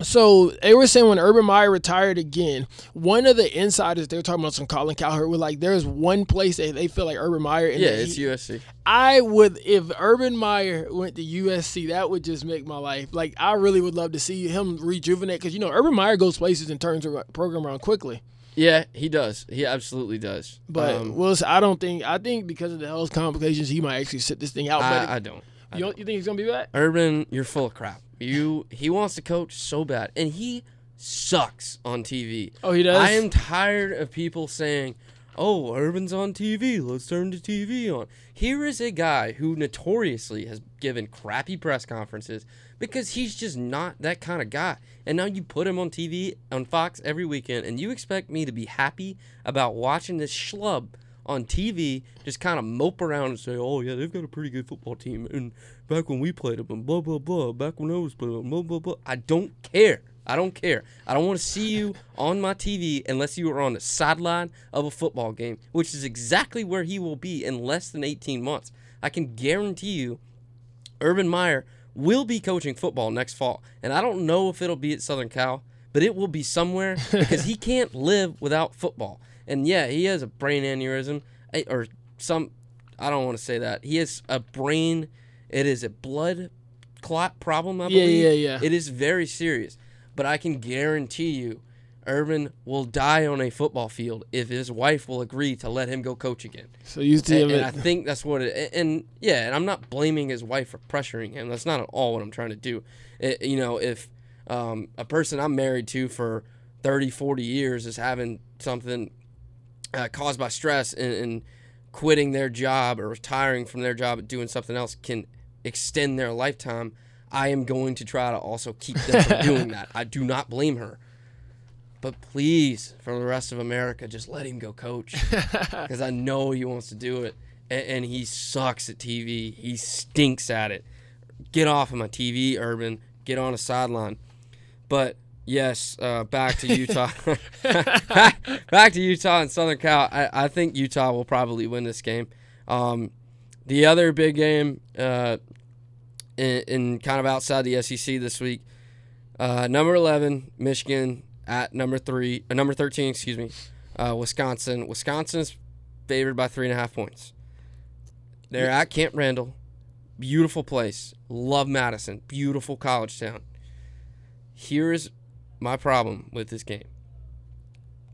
So they were saying when Urban Meyer retired again, one of the insiders they were talking about some Colin Cowherd were like, "There's one place that they feel like Urban Meyer." And Yeah, it's USC. I would if Urban Meyer went to USC, that would just make my life. Like I really would love to see him rejuvenate because you know Urban Meyer goes places and turns a program around quickly. Yeah, he does. He absolutely does. But Um, Willis, I don't think. I think because of the health complications, he might actually sit this thing out. I, I don't. I you, don't, you think he's gonna be back? Urban, you're full of crap. You he wants to coach so bad, and he sucks on TV. Oh, he does. I am tired of people saying, "Oh, Urban's on TV. Let's turn the TV on." Here is a guy who notoriously has given crappy press conferences because he's just not that kind of guy. And now you put him on TV on Fox every weekend, and you expect me to be happy about watching this schlub on TV just kind of mope around and say, "Oh yeah, they've got a pretty good football team." And back when we played them, and blah blah blah. Back when I was playing, blah blah blah. I don't care. I don't care. I don't want to see you on my TV unless you are on the sideline of a football game, which is exactly where he will be in less than 18 months. I can guarantee you, Urban Meyer will be coaching football next fall, and I don't know if it'll be at Southern Cal, but it will be somewhere *laughs* because he can't live without football. And yeah, he has a brain aneurysm or some. I don't want to say that he has a brain. It is a blood clot problem. I believe. yeah, yeah. It is very serious, but I can guarantee you, Urban will die on a football field if his wife will agree to let him go coach again. So you see him. And, and I think that's what it. And yeah, and I'm not blaming his wife for pressuring him. That's not at all what I'm trying to do. It, you know, if um, a person I'm married to for 30, 40 years is having something uh, caused by stress and, and quitting their job or retiring from their job and doing something else can extend their lifetime, I am going to try to also keep them from doing *laughs* that. I do not blame her. But please, for the rest of America, just let him go coach *laughs* because I know he wants to do it, and, and he sucks at TV. He stinks at it. Get off of my TV, Urban. Get on a sideline. But yes, uh, back to Utah. *laughs* back to Utah and Southern Cal. I, I think Utah will probably win this game. Um, the other big game uh, in, in kind of outside the SEC this week, uh, number eleven Michigan at number three, uh, number thirteen, excuse me, uh, Wisconsin. Wisconsin's favored by three and a half points. They're at Camp Randall, beautiful place. Love Madison, beautiful college town. Here's my problem with this game.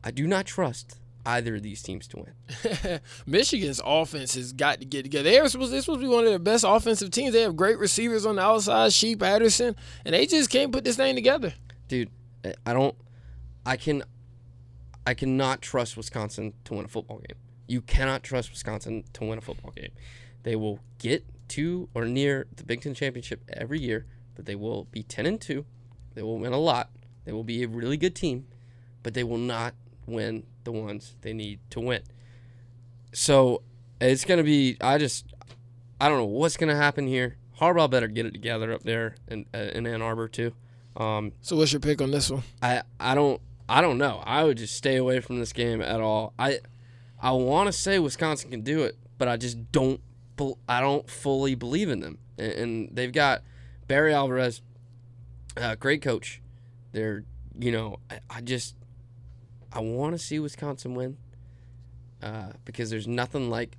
I do not trust either of these teams to win. *laughs* Michigan's offense has got to get together. They're supposed, they're supposed to be one of the best offensive teams. They have great receivers on the outside, Shea Patterson, and they just can't put this thing together. Dude, I don't I can I cannot trust Wisconsin to win a football game. You cannot trust Wisconsin to win a football game. They will get to or near the Big Ten championship every year, but they will be ten and two. They will win a lot. They will be a really good team, but they will not win the ones they need to win. So it's gonna be. I just I don't know what's gonna happen here. Harbaugh better get it together up there in uh, in Ann Arbor too. Um, So what's your pick on this one? I I don't I don't know. I would just stay away from this game at all. I I want to say Wisconsin can do it, but I just don't. I don't fully believe in them. And, and they've got Barry Alvarez, uh, great coach. They're you know I, I just I want to see Wisconsin win uh, because there's nothing like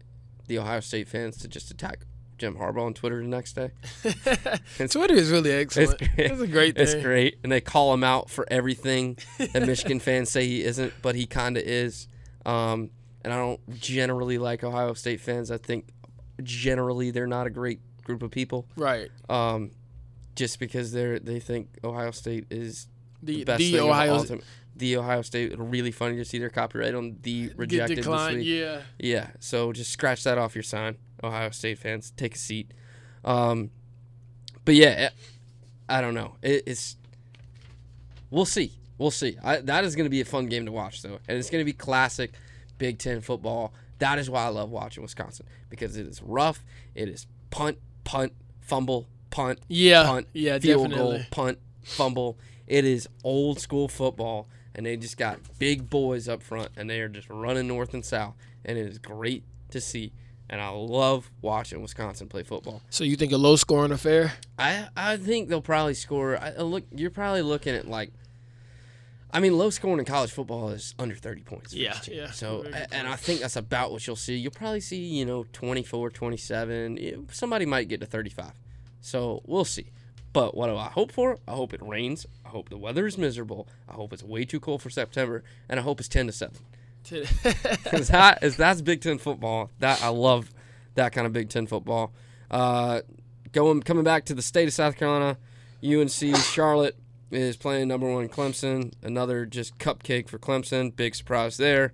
the Ohio State fans to just attack Jim Harbaugh on Twitter the next day. *laughs* And Twitter is really excellent. great. It's a great thing. It's great, and they call him out for everything that *laughs* Michigan fans say he isn't, but he kind of is. Um, and I don't generally like Ohio State fans. I think generally they're not a great group of people. Right. Um, just because they're they think Ohio State is the, The best the thing of Ohio all time. The Ohio State. Really funny to see their copyright on the rejected this week. Yeah. Yeah, so just scratch that off your sign, Ohio State fans. Take a seat. Um, but yeah, eh, I don't know. It, it's we'll see. We'll see. I, that is going to be a fun game to watch, though, and it's going to be classic Big Ten football. That is why I love watching Wisconsin because it is rough. It is punt, punt, fumble, punt, Yeah. punt, yeah. field Definitely. goal, punt, fumble. It is old school football, and they just got big boys up front, and they are just running north and south, and it is great to see. And I love watching Wisconsin play football. So you think a low scoring affair? I I think they'll probably score. I look, you're probably looking at like. I mean, low scoring in college football is under 30 points. Yeah, yeah, So, and I think that's about what you'll see. You'll probably see, you know, 24, 27. Eh, Somebody might get to 35. So, we'll see. But what do I hope for? I hope it rains. I hope the weather is miserable. I hope it's way too cold for September. And I hope it's 10 to 7. *laughs* Because that is that's Big Ten football. That I love that kind of Big Ten football. Uh, going coming back to the state of South Carolina, UNC Charlotte is playing number one Clemson. Another just cupcake for Clemson. Big surprise there.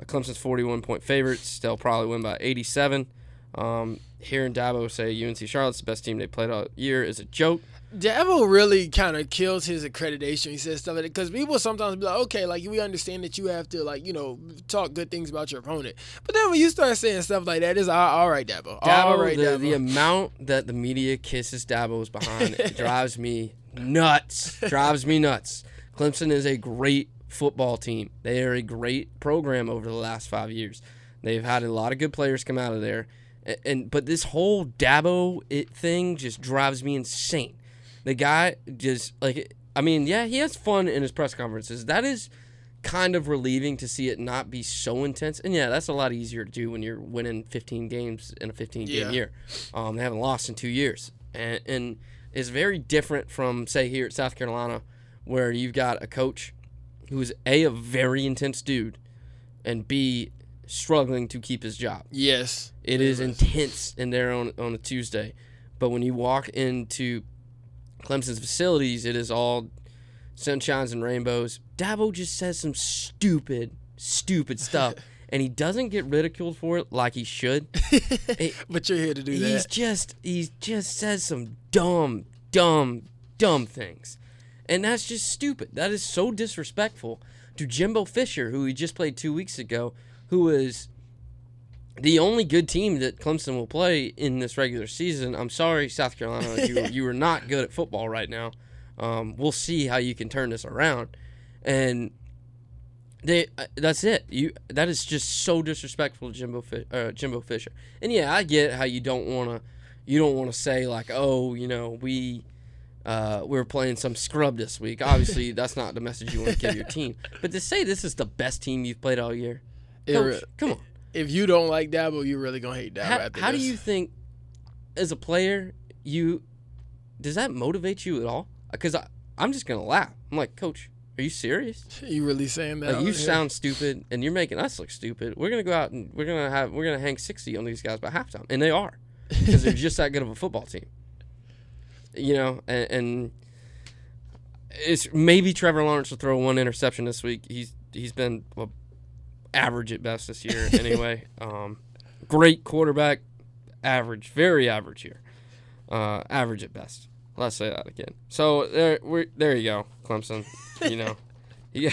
Uh, Clemson's 41 point favorites. They'll probably win by 87. Um, here in Dabo say UNC Charlotte's the best team they played all year is a joke. Dabo really kind of kills his accreditation. He says stuff like that because people sometimes be like, okay, like we understand that you have to like you know talk good things about your opponent, but then when you start saying stuff like that, it's all, all right, Dabo. Dabo, all right, the, Dabo. the amount that the media kisses Dabo's behind *laughs* drives me nuts. drives me nuts. Clemson is a great football team. They are a great program over the last five years. They've had a lot of good players come out of there, and, and but this whole Dabo it thing just drives me insane. The guy just like I mean, yeah, he has fun in his press conferences. That is kind of relieving to see it not be so intense. And yeah, that's a lot easier to do when you're winning 15 games in a 15 game Yeah. year. Um, they haven't lost in two years, and, and it's very different from say here at South Carolina, where you've got a coach who's a a very intense dude, and b struggling to keep his job. yes, It is intense in there on on a Tuesday, but when you walk into Clemson's facilities, it is all sunshines and rainbows. Dabo just says some stupid, stupid stuff, *laughs* and he doesn't get ridiculed for it like he should. *laughs* It- but you're here to do he's that. just he just says some dumb, dumb, dumb things, and that's just stupid. That is so disrespectful to Jimbo Fisher, who he just played two weeks ago, who is the only good team that Clemson will play in this regular season. I'm sorry, South Carolina, you *laughs* you are not good at football right now. Um, we'll see how you can turn this around, and they uh, that's it. You that is just so disrespectful to Jimbo uh, Jimbo Fisher. And yeah, I get how you don't want to you don't want to say like, oh, you know, we uh, we were playing some scrub this week. Obviously, *laughs* that's not the message you want to give your team. But to say this is the best team you've played all year, coach, come on. if you don't like Dabo, you're really gonna hate Dabo How, how do you think, as a player, you does that motivate you at all? Because I'm just gonna laugh. I'm like, Coach, are you serious? You really saying that? Like, you sound stupid, and you're making us look stupid. We're gonna go out and we're gonna have we're gonna hang sixty on these guys by halftime, and they are because they're just that good of a football team. You know, and, and it's maybe Trevor Lawrence will throw one interception this week. He's he's been a, average at best this year anyway. *laughs* um, great quarterback, average, very average here. Uh, average at best. Let's say that again. So there, we're, there you go, Clemson. You know, *laughs* yeah.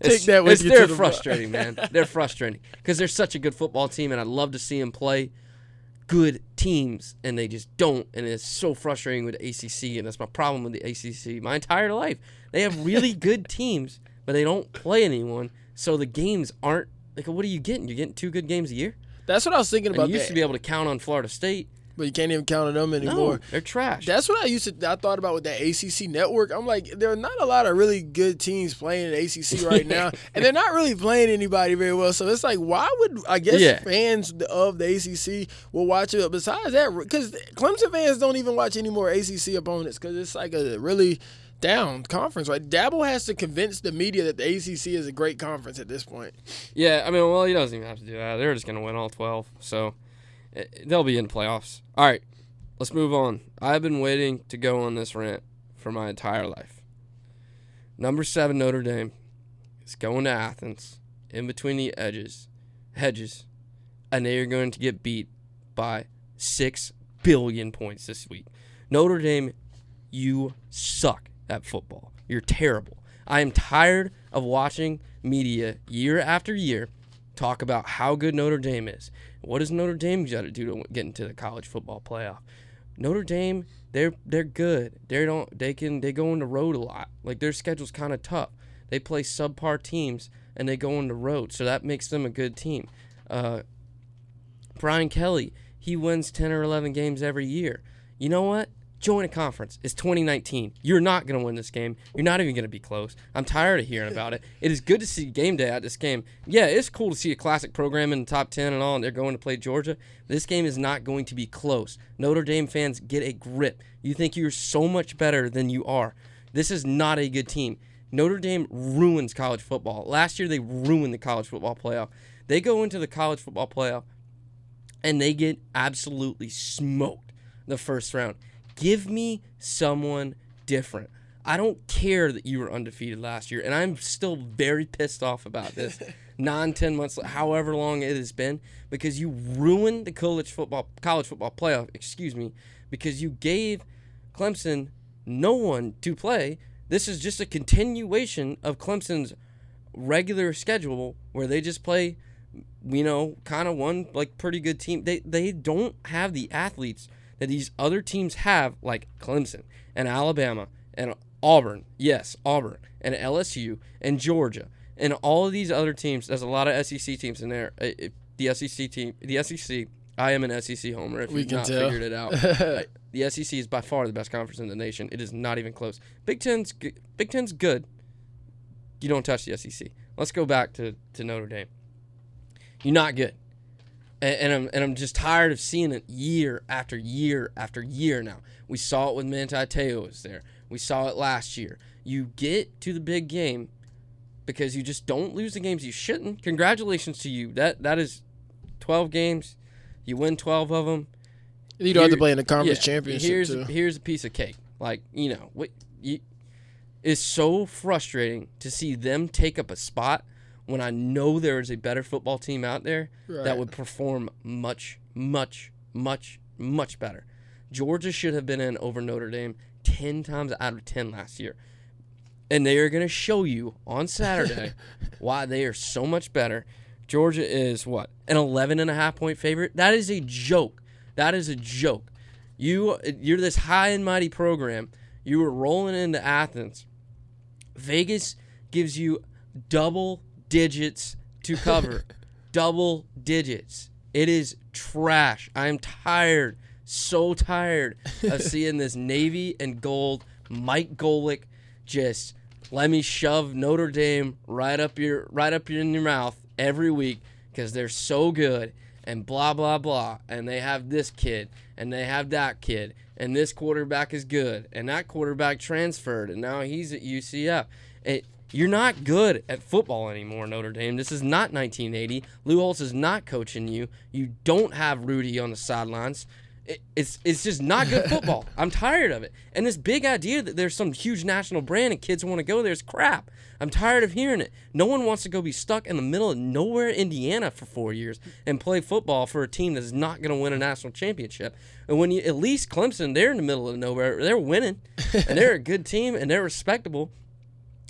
Take that with you they're the- frustrating, *laughs* man. They're frustrating because they're such a good football team, and I'd love to see them play good teams, and they just don't. And it's so frustrating with the ACC, and that's my problem with the ACC my entire life. They have really good teams, but they don't play anyone, so the games aren't like. What are you getting? You're getting two good games a year. That's what I was thinking And about. you used that, to be able to count on Florida State. but you can't even count on them anymore. No, they're trash. That's what I used to. I thought about with that ACC network. I'm like, there are not a lot of really good teams playing in ACC *laughs* right now, and they're not really playing anybody very well. So it's like, why would I guess Yeah. fans of the ACC will watch it? Besides that, because Clemson fans don't even watch any more ACC opponents because it's like a really down conference. Right? Dabble has to convince the media that the ACC is a great conference at this point. Yeah, I mean, well, he doesn't even have to do that. They're just going to win all 12. So eh, they'll be in playoffs. All right, let's move on. I've been waiting to go on this rant for my entire life. Number seven, Notre Dame is going to Athens in between the edges, hedges, and they are going to get beat by six billion points this week. Notre Dame, you suck at football. You're terrible. I am tired of watching media year after year talk about how good Notre Dame is. What does Notre Dame got to do to get into the college football playoff? Notre Dame, they're they're good. They don't they can they go on the road a lot. Like their schedule's kind of tough. They play subpar teams and they go on the road, so that makes them a good team. Uh, Brian Kelly, he wins 10 or 11 games every year. You know what? Join a conference. It's 2019. You're not going to win this game. You're not even going to be close. I'm tired of hearing about it. It is good to see game day at this game. Yeah, it's cool to see a classic program in the top 10 and all, and they're going to play Georgia. This game is not going to be close. Notre Dame fans, get a grip. You think you're so much better than you are. This is not a good team. Notre Dame ruins college football. Last year, they ruined the college football playoff. They go into the college football playoff and they get absolutely smoked the first round. Give me someone different. I don't care that you were undefeated last year, and I'm still very pissed off about this. *laughs* Nine, ten months, however long it has been, because you ruined the college football college football playoff. Excuse me, because you gave Clemson no one to play. This is just a continuation of Clemson's regular schedule, where they just play you know, kind of one like pretty good team. They they don't have the athletes that these other teams have, like Clemson and Alabama and Auburn. Yes, Auburn and LSU and Georgia and all of these other teams. There's a lot of SEC teams in there. Uh, the SEC team, the SEC. I am an SEC homer. If We you've not tell. figured it out, *laughs* I- the SEC is by far the best conference in the nation. It is not even close. Big Ten's Big Ten's good. You don't touch the SEC. Let's go back to, to Notre Dame. You're not good. And, and I'm and I'm just tired of seeing it year after year after year now. We saw it with Manti Te'o was there. We saw it last year. You get to the big game because you just don't lose the games you shouldn't. Congratulations to you. That that is 12 games. You win 12 of them. You don't have to play in the conference Yeah, championship Here's too. here's a piece of cake. Like you know what you. It's so frustrating to see them take up a spot when I know there is a better football team out there Right. that would perform much, much, much, much better. Georgia should have been in over Notre Dame ten times out of ten last year, and they are going to show you on Saturday *laughs* why they are so much better. Georgia is what an 11 and a half point favorite. That is a joke. That is a joke. You you're this high and mighty program. You were rolling into Athens. Vegas gives you double digits to cover. *laughs* double digits. It is trash. I'm tired, so tired of *laughs* seeing this navy and gold Mike Golic just let me shove Notre Dame right up your right up your, in your mouth every week because they're so good and blah blah blah and they have this kid and they have that kid and this quarterback is good and that quarterback transferred and now he's at UCF. It, you're not good at football anymore, Notre Dame. This is not 1980. Lou Holtz is not coaching you. You don't have Rudy on the sidelines. It, it's it's just not good *laughs* football. I'm tired of it. And this big idea that there's some huge national brand and kids want to go there is crap. I'm tired of hearing it. No one wants to go be stuck in the middle of nowhere, Indiana, for four years and play football for a team that's not going to win a national championship. And when you at least Clemson, they're in the middle of nowhere. They're winning, and they're a good team and they're respectable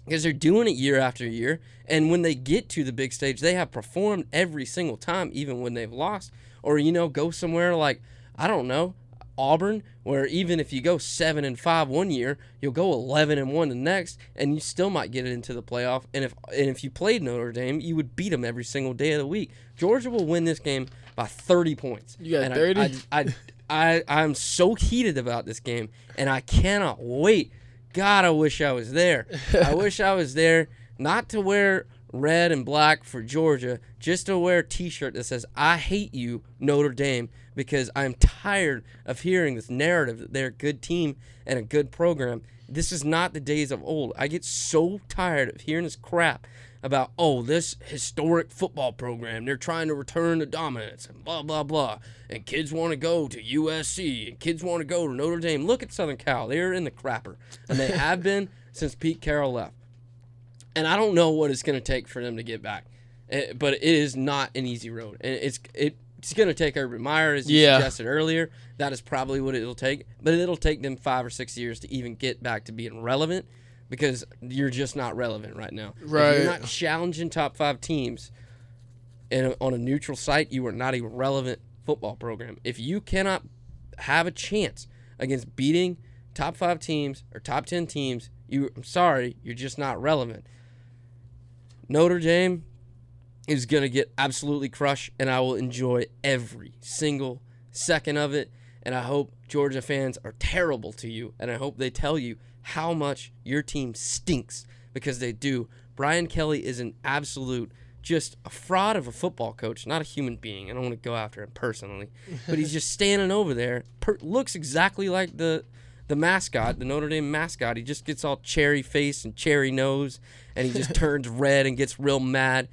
because they're doing it year after year. And when they get to the big stage, they have performed every single time, even when they've lost. Or you know, go somewhere like I don't know Auburn, where even if you go seven and five one year, you'll go eleven and one the next, and you still might get it into the playoff. And if and if you played Notre Dame, you would beat them every single day of the week. Georgia will win this game by thirty points. You got And I- 30? I, I, I, I'm so heated about this game, and I cannot wait. God, I wish I was there. I *laughs* wish I was there, not to wear red and black for Georgia, just to wear a T-shirt that says "I hate you, Notre Dame," because I'm tired of hearing this narrative that they're a good team and a good program. This is not the days of old. I get so tired of hearing this crap about oh this historic football program they're trying to return to dominance and blah blah blah. And kids want to go to USC and kids want to go to Notre Dame. Look at Southern Cal they're in the crapper. And they have *laughs* been since Pete Carroll left. And I don't know what it's going to take for them to get back. Eh, but it is not an easy road. And it's it it's going to take Urban Meyer as you Yeah. suggested earlier. That is probably what it'll take. But it'll take them 5 or 6 years to even get back to being relevant because you're just not relevant right now if Right. you're not challenging top five teams in a, on a neutral site, you are not a relevant football program. If you cannot have a chance against beating top five teams or top ten teams, you I'm sorry, you're just not relevant. Notre Dame is gonna get absolutely crushed, and I will enjoy every single second of it. And I hope Georgia fans are terrible to you, and I hope they tell you how much your team stinks because they do. Brian Kelly is an absolute, just a fraud of a football coach, not a human being. I don't want to go after him personally, *laughs* but he's just standing over there. Per- looks exactly like the the mascot, the Notre Dame mascot. He just gets all cherry face and cherry nose, and he just *laughs* turns red and gets real mad.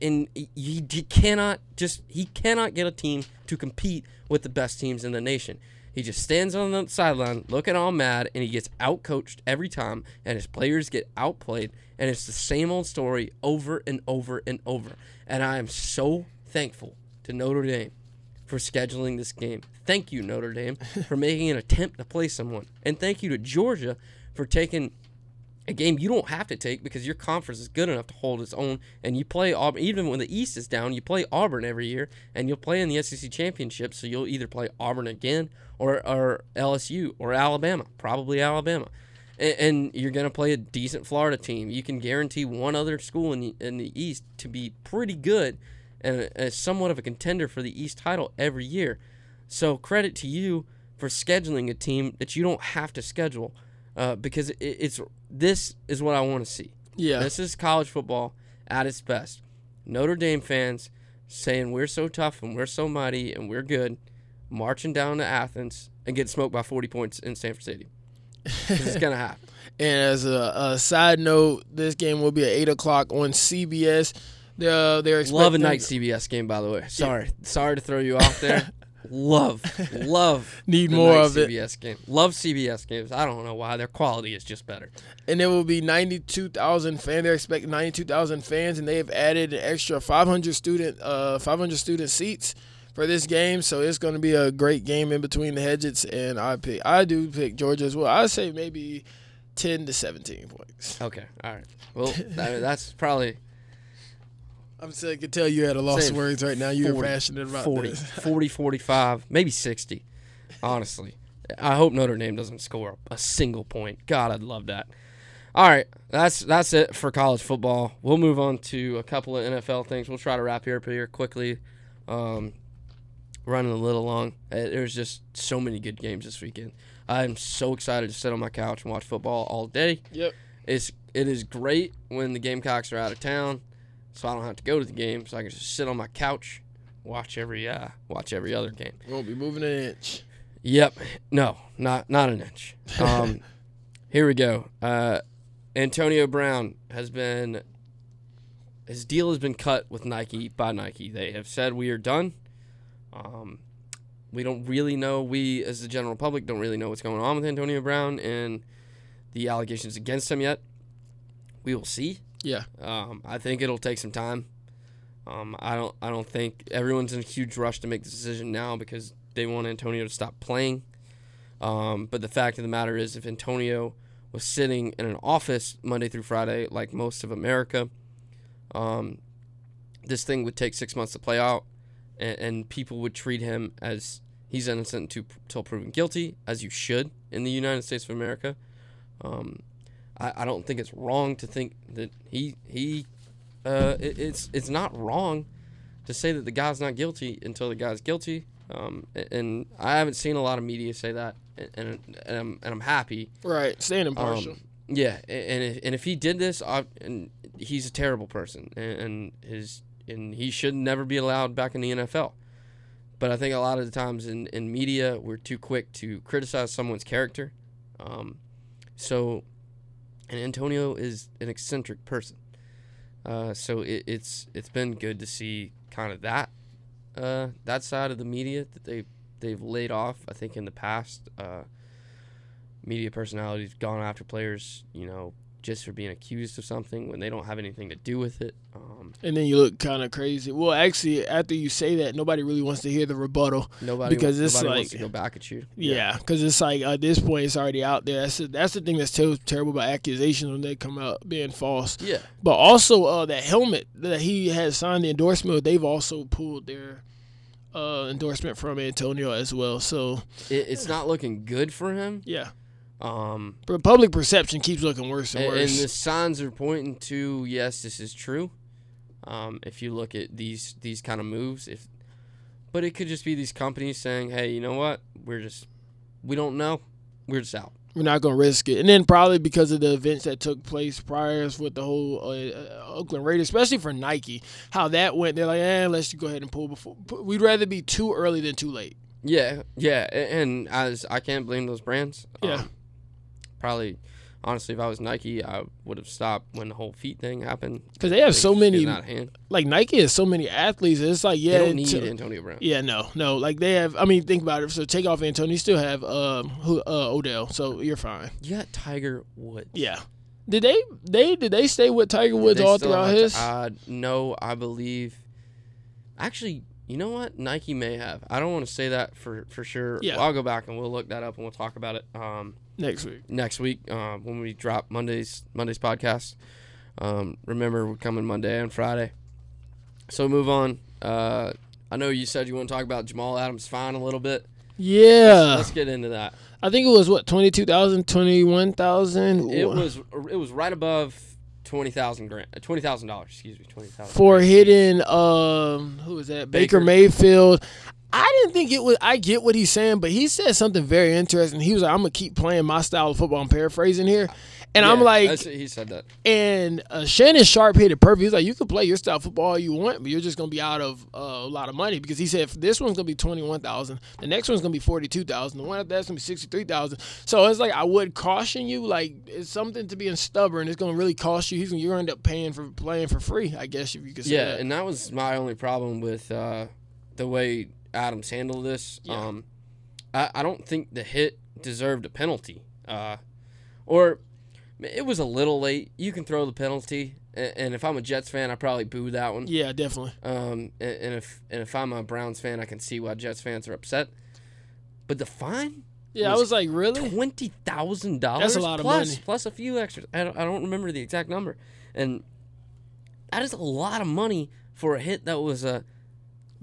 And he, he cannot just he cannot get a team to compete with the best teams in the nation. He just stands on the sideline looking all mad, and he gets outcoached every time, and his players get outplayed, and it's the same old story over and over and over. And I am so thankful to Notre Dame for scheduling this game. Thank you, Notre Dame, *laughs* for making an attempt to play someone. And thank you to Georgia for taking a game you don't have to take because your conference is good enough to hold its own. And you play Auburn, even when the East is down, you play Auburn every year, and you'll play in the SEC championship. So you'll either play Auburn again or, or LSU or Alabama, probably Alabama. And, and you're going to play a decent Florida team. You can guarantee one other school in the, in the East to be pretty good and a, somewhat of a contender for the East title every year. So credit to you for scheduling a team that you don't have to schedule, uh, because it, it's this is what I want to see. Yeah. This is college football at its best. Notre Dame fans saying we're so tough and we're so mighty and we're good, marching down to Athens and getting smoked by 40 points in Sanford Stadium. 'Cause it's *laughs* gonna happen. And as a, a side note, this game will be at eight o'clock on CBS. They're, they're expecting, Love a night CBS game, by the way. Sorry, sorry to throw you off there. *laughs* love, love. *laughs* Need more of it. CBS game. Love CBS games. I don't know why. Their quality is just better. and there will be 92,000 fans. They're expecting 92,000 fans, and they have added an extra 500 student, uh, 500 student seats for this game. So it's going to be a great game in between the hedges. And I pick, I do pick Georgia as well. I say maybe 10 to 17 points. Okay, all right. Well, that, that's probably *laughs* I'm saying, I can tell you had a loss of words right now. You're 40, passionate about 40, this. *laughs* 40, 45, maybe 60. Honestly, I hope Notre Dame doesn't score a single point. God, I'd love that. All right, that's that's it for college football. We'll move on to a couple of NFL things. We'll try to wrap here up here quickly. Um, running a little long. Uh, There's just so many good games this weekend. I'm so excited to sit on my couch and watch football all day. Yep. It's it is great when the Gamecocks are out of town, so I don't have to go to the game. So I can just sit on my couch, watch every uh, watch every other game. Won't be moving an inch. Yep. No, not not an inch. *laughs* Um, here we go. Uh, Antonio Brown has been his deal has been cut with Nike by Nike. They have said we are done. Um, we don't really know. We, as the general public, don't really know what's going on with Antonio Brown and the allegations against him yet. We will see. Yeah. Um, I think it'll take some time. Um, I don't. I don't think everyone's in a huge rush to make the decision now because they want Antonio to stop playing. Um, but the fact of the matter is, if Antonio was sitting in an office Monday through Friday, like most of America, um, this thing would take six months to play out, and, and people would treat him as he's innocent to, until proven guilty, as you should in the United States of America. Um, I, I don't think it's wrong to think that he he uh, it, it's it's not wrong to say that the guy's not guilty until the guy's guilty. Um, and I haven't seen a lot of media say that, and, and, and I'm and I'm happy. Right. Staying impartial. Um, yeah, and if, and if he did this, I, and he's a terrible person, and, and his and he should never be allowed back in the NFL. But I think a lot of the times in, in media, we're too quick to criticize someone's character. Um, so, and Antonio is an eccentric person. Uh, so it, it's it's been good to see kind of that uh, that side of the media that they they've laid off. I think in the past, uh, media personalities gone after players, you know, just for being accused of something when they don't have anything to do with it. Um, and then you look kind of crazy. Well, actually, after you say that, nobody really wants to hear the rebuttal. nobody Because wa- it's nobody like- wants to go back at you. Yeah, because it's like at this point, it's already out there. That's the, that's the thing that's ter- terrible about accusations when they come out being false. Yeah. But also, uh, that helmet that he had signed the endorsement, they've also pulled their uh, endorsement from Antonio as well. So It, it's not looking good for him. yeah, Um, but public perception keeps looking worse and and, and worse. the signs are pointing to yes, this is true. Um, if you look at these these kind of moves, if but it could just be these companies saying, "Hey, you know what? We're just we don't know. We're just out." We're not gonna risk it, and then probably because of the events that took place prior with the whole uh, uh, Oakland Raiders, especially for Nike, how that went. They're like, eh, let's just go ahead and pull before. We'd rather be too early than too late. Yeah, yeah, and as I can't blame those brands. Yeah. Um, probably, honestly, if I was Nike, I would have stopped when the whole feet thing happened. Because they have so many, out of hand. like Nike has so many athletes. It's like yeah, they don't need to- Antonio Brown. yeah, no, no. Like they have. I mean, think about it. So take off Antonio, you still have um who uh, Odell, so you're fine. You got Tiger Woods. Yeah. Did they they did they stay with Tiger Woods all throughout his? Uh, no, I believe. Actually, you know what? Nike may have. I don't want to say that for for sure. Yeah. I'll go back and we'll look that up and we'll talk about it um, next week. next week uh, when we drop Monday's Monday's podcast. Um, remember, we're coming Monday and Friday. So move on. Uh, I know you said you want to talk about Jamal Adams' fine a little bit. Yeah, Let's get into that. I think it was what 22,000, 21,000 It was it was right above twenty thousand grand, twenty thousand dollars. Excuse me, twenty thousand. for hitting um who was that Baker, Baker. Mayfield. I didn't think it was. I get what he's saying, but he said something very interesting. He was like, "I'm gonna keep playing my style of football." I'm paraphrasing here, and I'm like, he said that. and uh, Shannon Sharpe hit it perfect. He's like, "You can play your style of football all you want, but you're just gonna be out of uh, a lot of money because he said if this one's gonna be twenty one thousand, the next one's gonna be forty two thousand, the one after that's gonna be sixty three thousand. So it's like I would caution you, like it's something to being stubborn. It's gonna really cost you. He's gonna, you're gonna end up paying for playing for free, I guess if you could say Yeah, that. and that was my only problem with uh, the way Adams handled this. Yeah. Um, I, I don't think the hit deserved a penalty. Uh, or it was a little late. You can throw the penalty, and, and if I'm a Jets fan, I probably boo that one. Yeah, definitely. Um, and, and if and if I'm a Browns fan, I can see why Jets fans are upset. But the fine Yeah, I Was was like, really? twenty thousand dollars. That's a lot of money. plus a few extras. I don't, I don't remember the exact number, and that is a lot of money for a hit that was a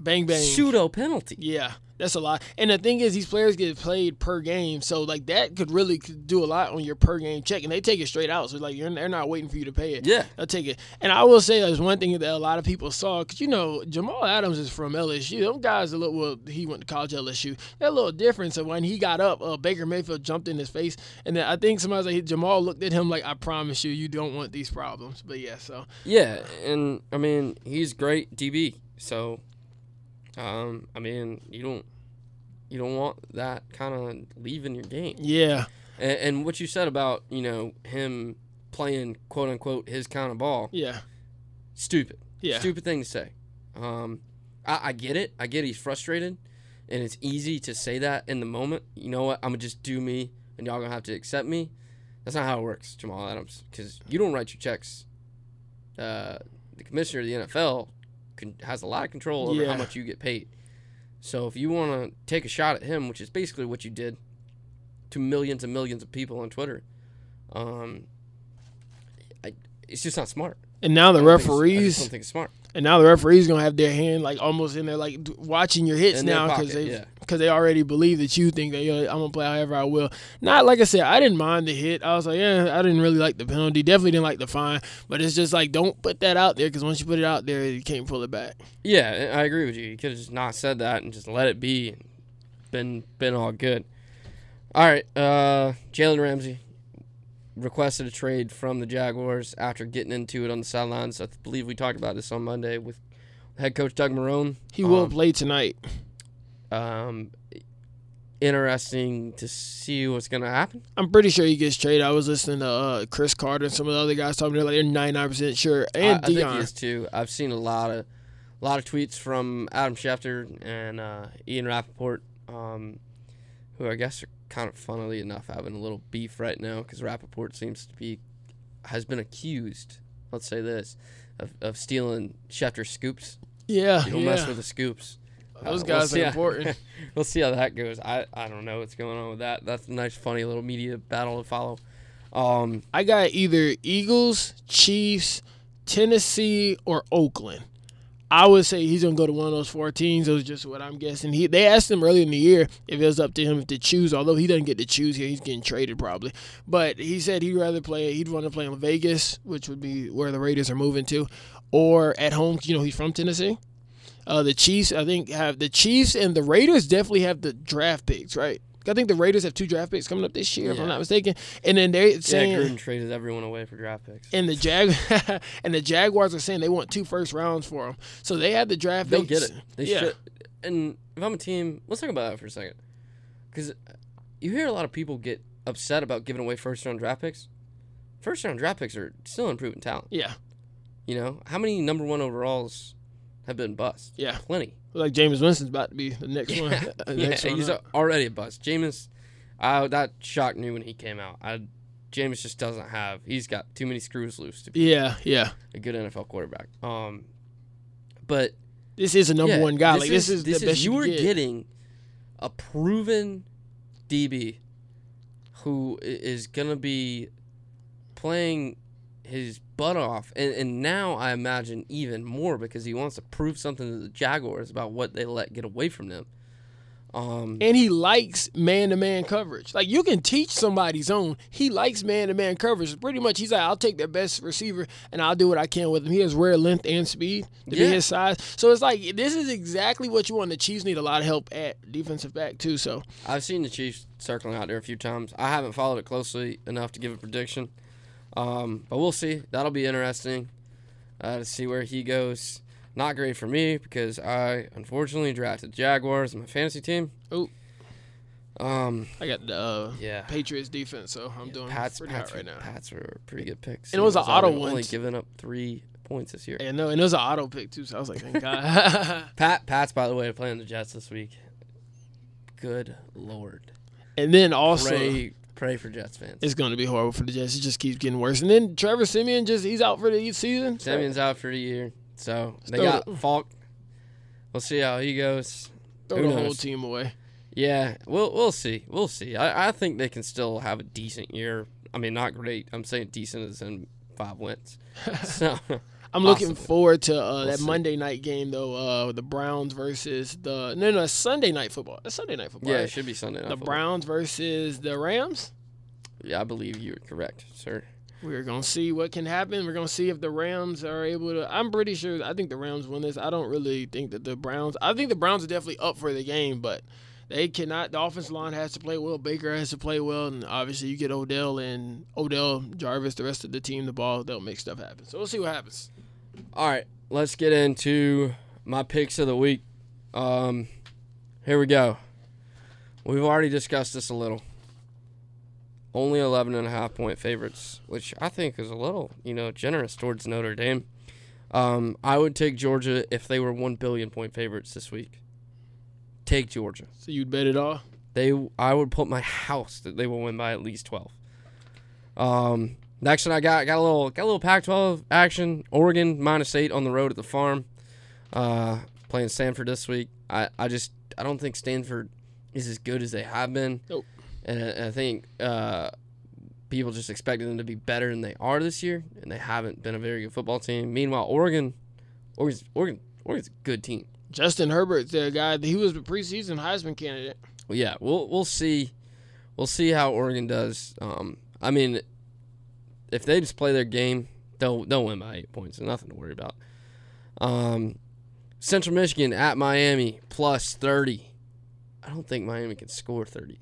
Bang bang. pseudo penalty. Yeah, that's a lot. And the thing is, these players get played per game, so like that could really do a lot on your per game check, and they take it straight out. So like you're, they're not waiting for you to pay it. Yeah, They'll take it. And I will say there's one thing that a lot of people saw because you know Jamal Adams is from LSU. Them guys a little well, he went to college at LSU. That little difference of when he got up, uh, Baker Mayfield jumped in his face, and then I think somebody like Jamal looked at him like, "I promise you, you don't want these problems." But yeah, so yeah, and I mean he's great DB. So, um, I mean you don't you don't want that kind of leaving your game. yeah, And, and what you said about you know him playing quote unquote his kind of ball, yeah, stupid. yeah, Stupid thing to say. Um, I, I get it. I get he's frustrated. and it's easy to say that in the moment. You know what? I'm gonna just do me, and y'all gonna have to accept me. That's not how it works, Jamal Adams, because you don't write your checks. Uh, the commissioner of the NFL can, has a lot of control over Yeah. how much you get paid. So if you want to take a shot at him, which is basically what you did to millions and millions of people on Twitter, um, I, it's just not smart. And now the I don't think it's- I referees, don't think it's smart. And now the referees gonna have their hand like almost in there, like watching your hits In now because they yeah. because they already believe that you think that yo, I'm gonna play however I will. Not like I said, I didn't mind the hit. I was like, yeah, I didn't really like the penalty. Definitely didn't like the fine. But it's just like don't put that out there because once you put it out there, you can't pull it back. Yeah, I agree with you. You could have just not said that and just let it be, been been all good. All right, uh, Jalen Ramsey requested a trade from the Jaguars after getting into it on the sidelines. I believe we talked about this on Monday with head coach Doug Marrone. He will Um, play tonight. Um, interesting to see what's gonna happen. I'm pretty sure he gets traded. I was listening to uh, Cris Carter and some of the other guys talking. They're like they're 99 percent sure, I, and I think he Dion. is too. I've seen a lot of, a lot of tweets from Adam Schefter and uh, Ian Rapoport, um, who I guess are kind of funnily enough having a little beef right now because Rapoport seems to be, has been accused. Let's say this, of, of stealing Schefter scoops. Yeah, You don't yeah. mess with the scoops. Those Uh, guys see are how- important. *laughs* we'll see how that goes. I, I don't know what's going on with that. That's a nice, funny little media battle to follow. Um, I got either Eagles, Chiefs, Tennessee, or Oakland. I would say he's gonna go to one of those four teams. That was just what I'm guessing. He they asked him earlier in the year if it was up to him to choose. Although he doesn't get to choose here, he's getting traded probably. But he said he'd rather play. He'd want to play in Vegas, which would be where the Raiders are moving to, or at home. You know, he's from Tennessee. Uh, the Chiefs, I think, have the Chiefs and the Raiders definitely have the draft picks, right? I think the Raiders have two draft picks coming up this year, if I'm not mistaken. And then they're yeah, saying Gruden traded everyone away for draft picks. and the Jag *laughs* and the Jaguars are saying they want two first rounds for him. So they had the draft. Picks. They'll picks. get it. They yeah. should. And if I'm a team, let's talk about that for a second. Because you hear a lot of people get upset about giving away first round draft picks. First round draft picks are still improving talent. Yeah, You know, how many number one overalls have been bust? Yeah. Plenty. Like Jameis Winston's about to be the next one. Yeah, *laughs* the yeah next one he's up. already a bust. Jameis, uh, that shocked me when he came out. I, Jameis just doesn't have. He's got too many screws loose to be yeah, yeah. a good NFL quarterback. Um, but This is a number Yeah, one guy. like this is, this the best you you are get. getting a proven DB who is gonna be playing his butt off, and, and now I imagine even more because he wants to prove something to the Jaguars about what they let get away from them. Um, and he likes man to man coverage. Like you can teach somebody zone. He likes man to man coverage. Pretty much, he's like, I'll take their best receiver and I'll do what I can with him. He has rare length and speed to Yeah. be his size. So it's like this is exactly what you want. The Chiefs need a lot of help at defensive back too. So I've seen the Chiefs circling out there a few times. I haven't followed it closely enough to give a prediction, um, but we'll see. That'll be interesting uh, to see where he goes. Not great for me because I unfortunately drafted Jaguars in my fantasy team. Oh. Um, I got the uh, yeah. Patriots defense. So I'm doing Pats, pretty Pats, hot right now. Pats were pretty good picks. And it was an auto one, Only giving up three points this year. And no, and it was an auto pick too. So I was like, thank God. *laughs* Pat, Pats, by the way, playing the Jets this week. Good lord. and then also. Pray for Jets fans. It's going to be horrible for the Jets. It just keeps getting worse. And then Trevor Siemian just he's out for the season. So Siemian's out for the year, so they got it. Falk. We'll see how he goes. throw Who the whole team away. Yeah, we'll we'll see. We'll see. I, I think they can still have a decent year. I mean, not great. I'm saying decent as in five wins. *laughs* so I'm looking Possibly. forward to uh, We'll that see. Monday night game though. Uh, the Browns versus the no no Sunday night football. That's Sunday night football. yeah, right? it should be Sunday. Night the football. Browns versus the Rams. Yeah, I believe you're correct, sir. We're gonna see what can happen. We're gonna see if the Rams are able to. I'm pretty sure. I think the Rams win this. I don't really think that the Browns. I think the Browns are definitely up for the game, but they cannot. The offensive line has to play well. Baker has to play well, and obviously you get Odell and Odell Jarvis, the rest of the team, the ball. They'll make stuff happen. So we'll see what happens. All right, let's get into my picks of the week. Um, here we go. We've already discussed this a little. Only 11 and a half point favorites, which I think is a little, you know, generous towards Notre Dame. Um, I would take Georgia if they were 1 billion point favorites this week. Take Georgia. So you'd bet it all? They, I would put my house that they will win by at least twelve. Um, next one I got got a little got a little Pac-12 action. Oregon minus eight on the road at the farm. Uh, playing Stanford this week. I, I just I don't think Stanford is as good as they have been. Nope. And I, I think uh, people just expected them to be better than they are this year, and they haven't been a very good football team. Meanwhile, Oregon, Oregon's Oregon, Oregon's a good team. Justin Herbert, the guy. He was the preseason Heisman candidate. Well, yeah, we'll we'll see, we'll see how Oregon does. Um, I mean, if they just play their game, they'll they'll win by eight points. Nothing to worry about. Um, Central Michigan at Miami plus thirty. I don't think Miami can score thirty.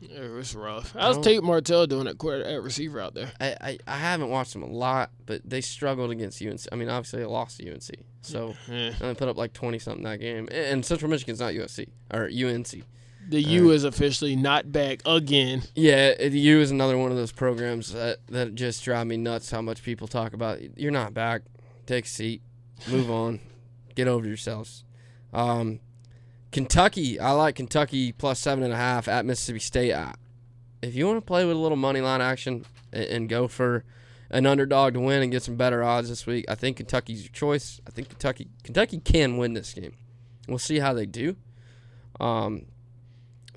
Yeah, it was rough. How's Tate Martell doing at, quarter, at receiver out there? I, I, I haven't watched them a lot, but they struggled against UNC. I mean, obviously they lost to UNC, so Eh. they put up like twenty something that game. And Central Michigan's not USC or UNC. The U is officially not back again. Yeah, the U is another one of those programs that, that just drive me nuts. How much people talk about you're not back. Take a seat, move *laughs* on, get over yourselves. Um, Kentucky, I like Kentucky plus seven and a half at Mississippi State. I, if you want to play with a little money line action and, and go for an underdog to win and get some better odds this week, I think Kentucky's your choice. I think Kentucky Kentucky can win this game. We'll see how they do. Um,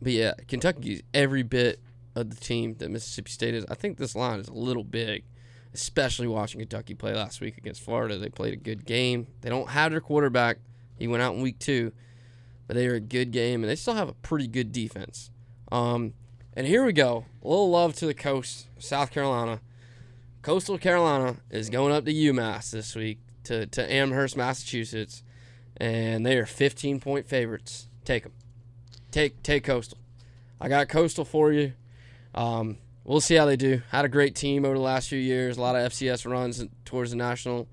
but yeah, Kentucky is every bit of the team that Mississippi State is. I think this line is a little big, especially watching Kentucky play last week against Florida. They played a good game. They don't have their quarterback. He went out in week two, but they are a good game, and they still have a pretty good defense. Um, and here we go. A little love to the coast, South Carolina. Coastal Carolina is going up to UMass this week to, to Amherst, Massachusetts, and they are 15 point favorites. Take them. Take take Coastal. I got Coastal for you. Um, we'll see how they do. Had a great team over the last few years. A lot of FCS runs towards the national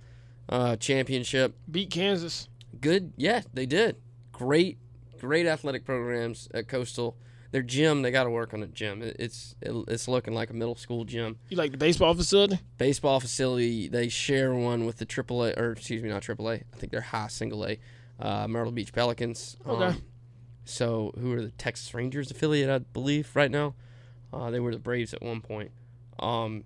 uh, championship. Beat Kansas. Good, yeah, they did. Great, great athletic programs at Coastal. Their gym, they got to work on the gym. It, it's it, it's looking like a middle school gym. You like the baseball facility? Baseball facility, they share one with the AAA, or excuse me, not AAA. I think they're high single A, uh, Myrtle Beach Pelicans. Okay. Um, so who are the Texas Rangers affiliate, I believe, right now? Uh, they were the Braves at one point. Um,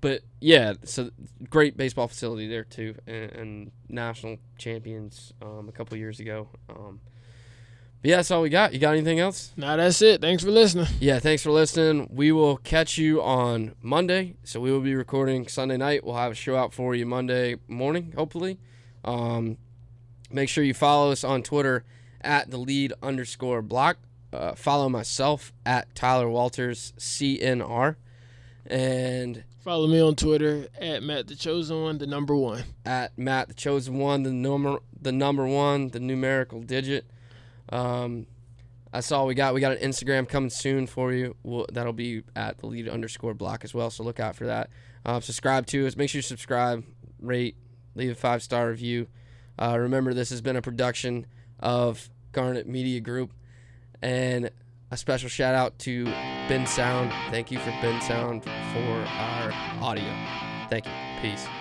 but yeah, so great baseball facility there too, and, and national champions um, a couple years ago. Um, but yeah, that's all we got. You got anything else? Now that's it. Thanks for listening. Yeah, thanks for listening. We will catch you on Monday. So we will be recording Sunday night. We'll have a show out for you Monday morning, hopefully. Um, make sure you follow us on Twitter at the lead underscore block. Uh, follow myself at Tyler Walters CNR and Follow me on Twitter at Matt the Chosen One, the number one. at Matt the Chosen One, the number the number one, the numerical digit. Um, that's all we got. We got an Instagram coming soon for you. We'll, that'll be at the lead underscore block as well. So look out for that. Uh, subscribe to us. Make sure you subscribe, rate, leave a five star review. Uh, remember, this has been a production of Garnet Media Group, and a special shout out to Bensound. Thank you for Bensound for our audio. Thank you. Peace.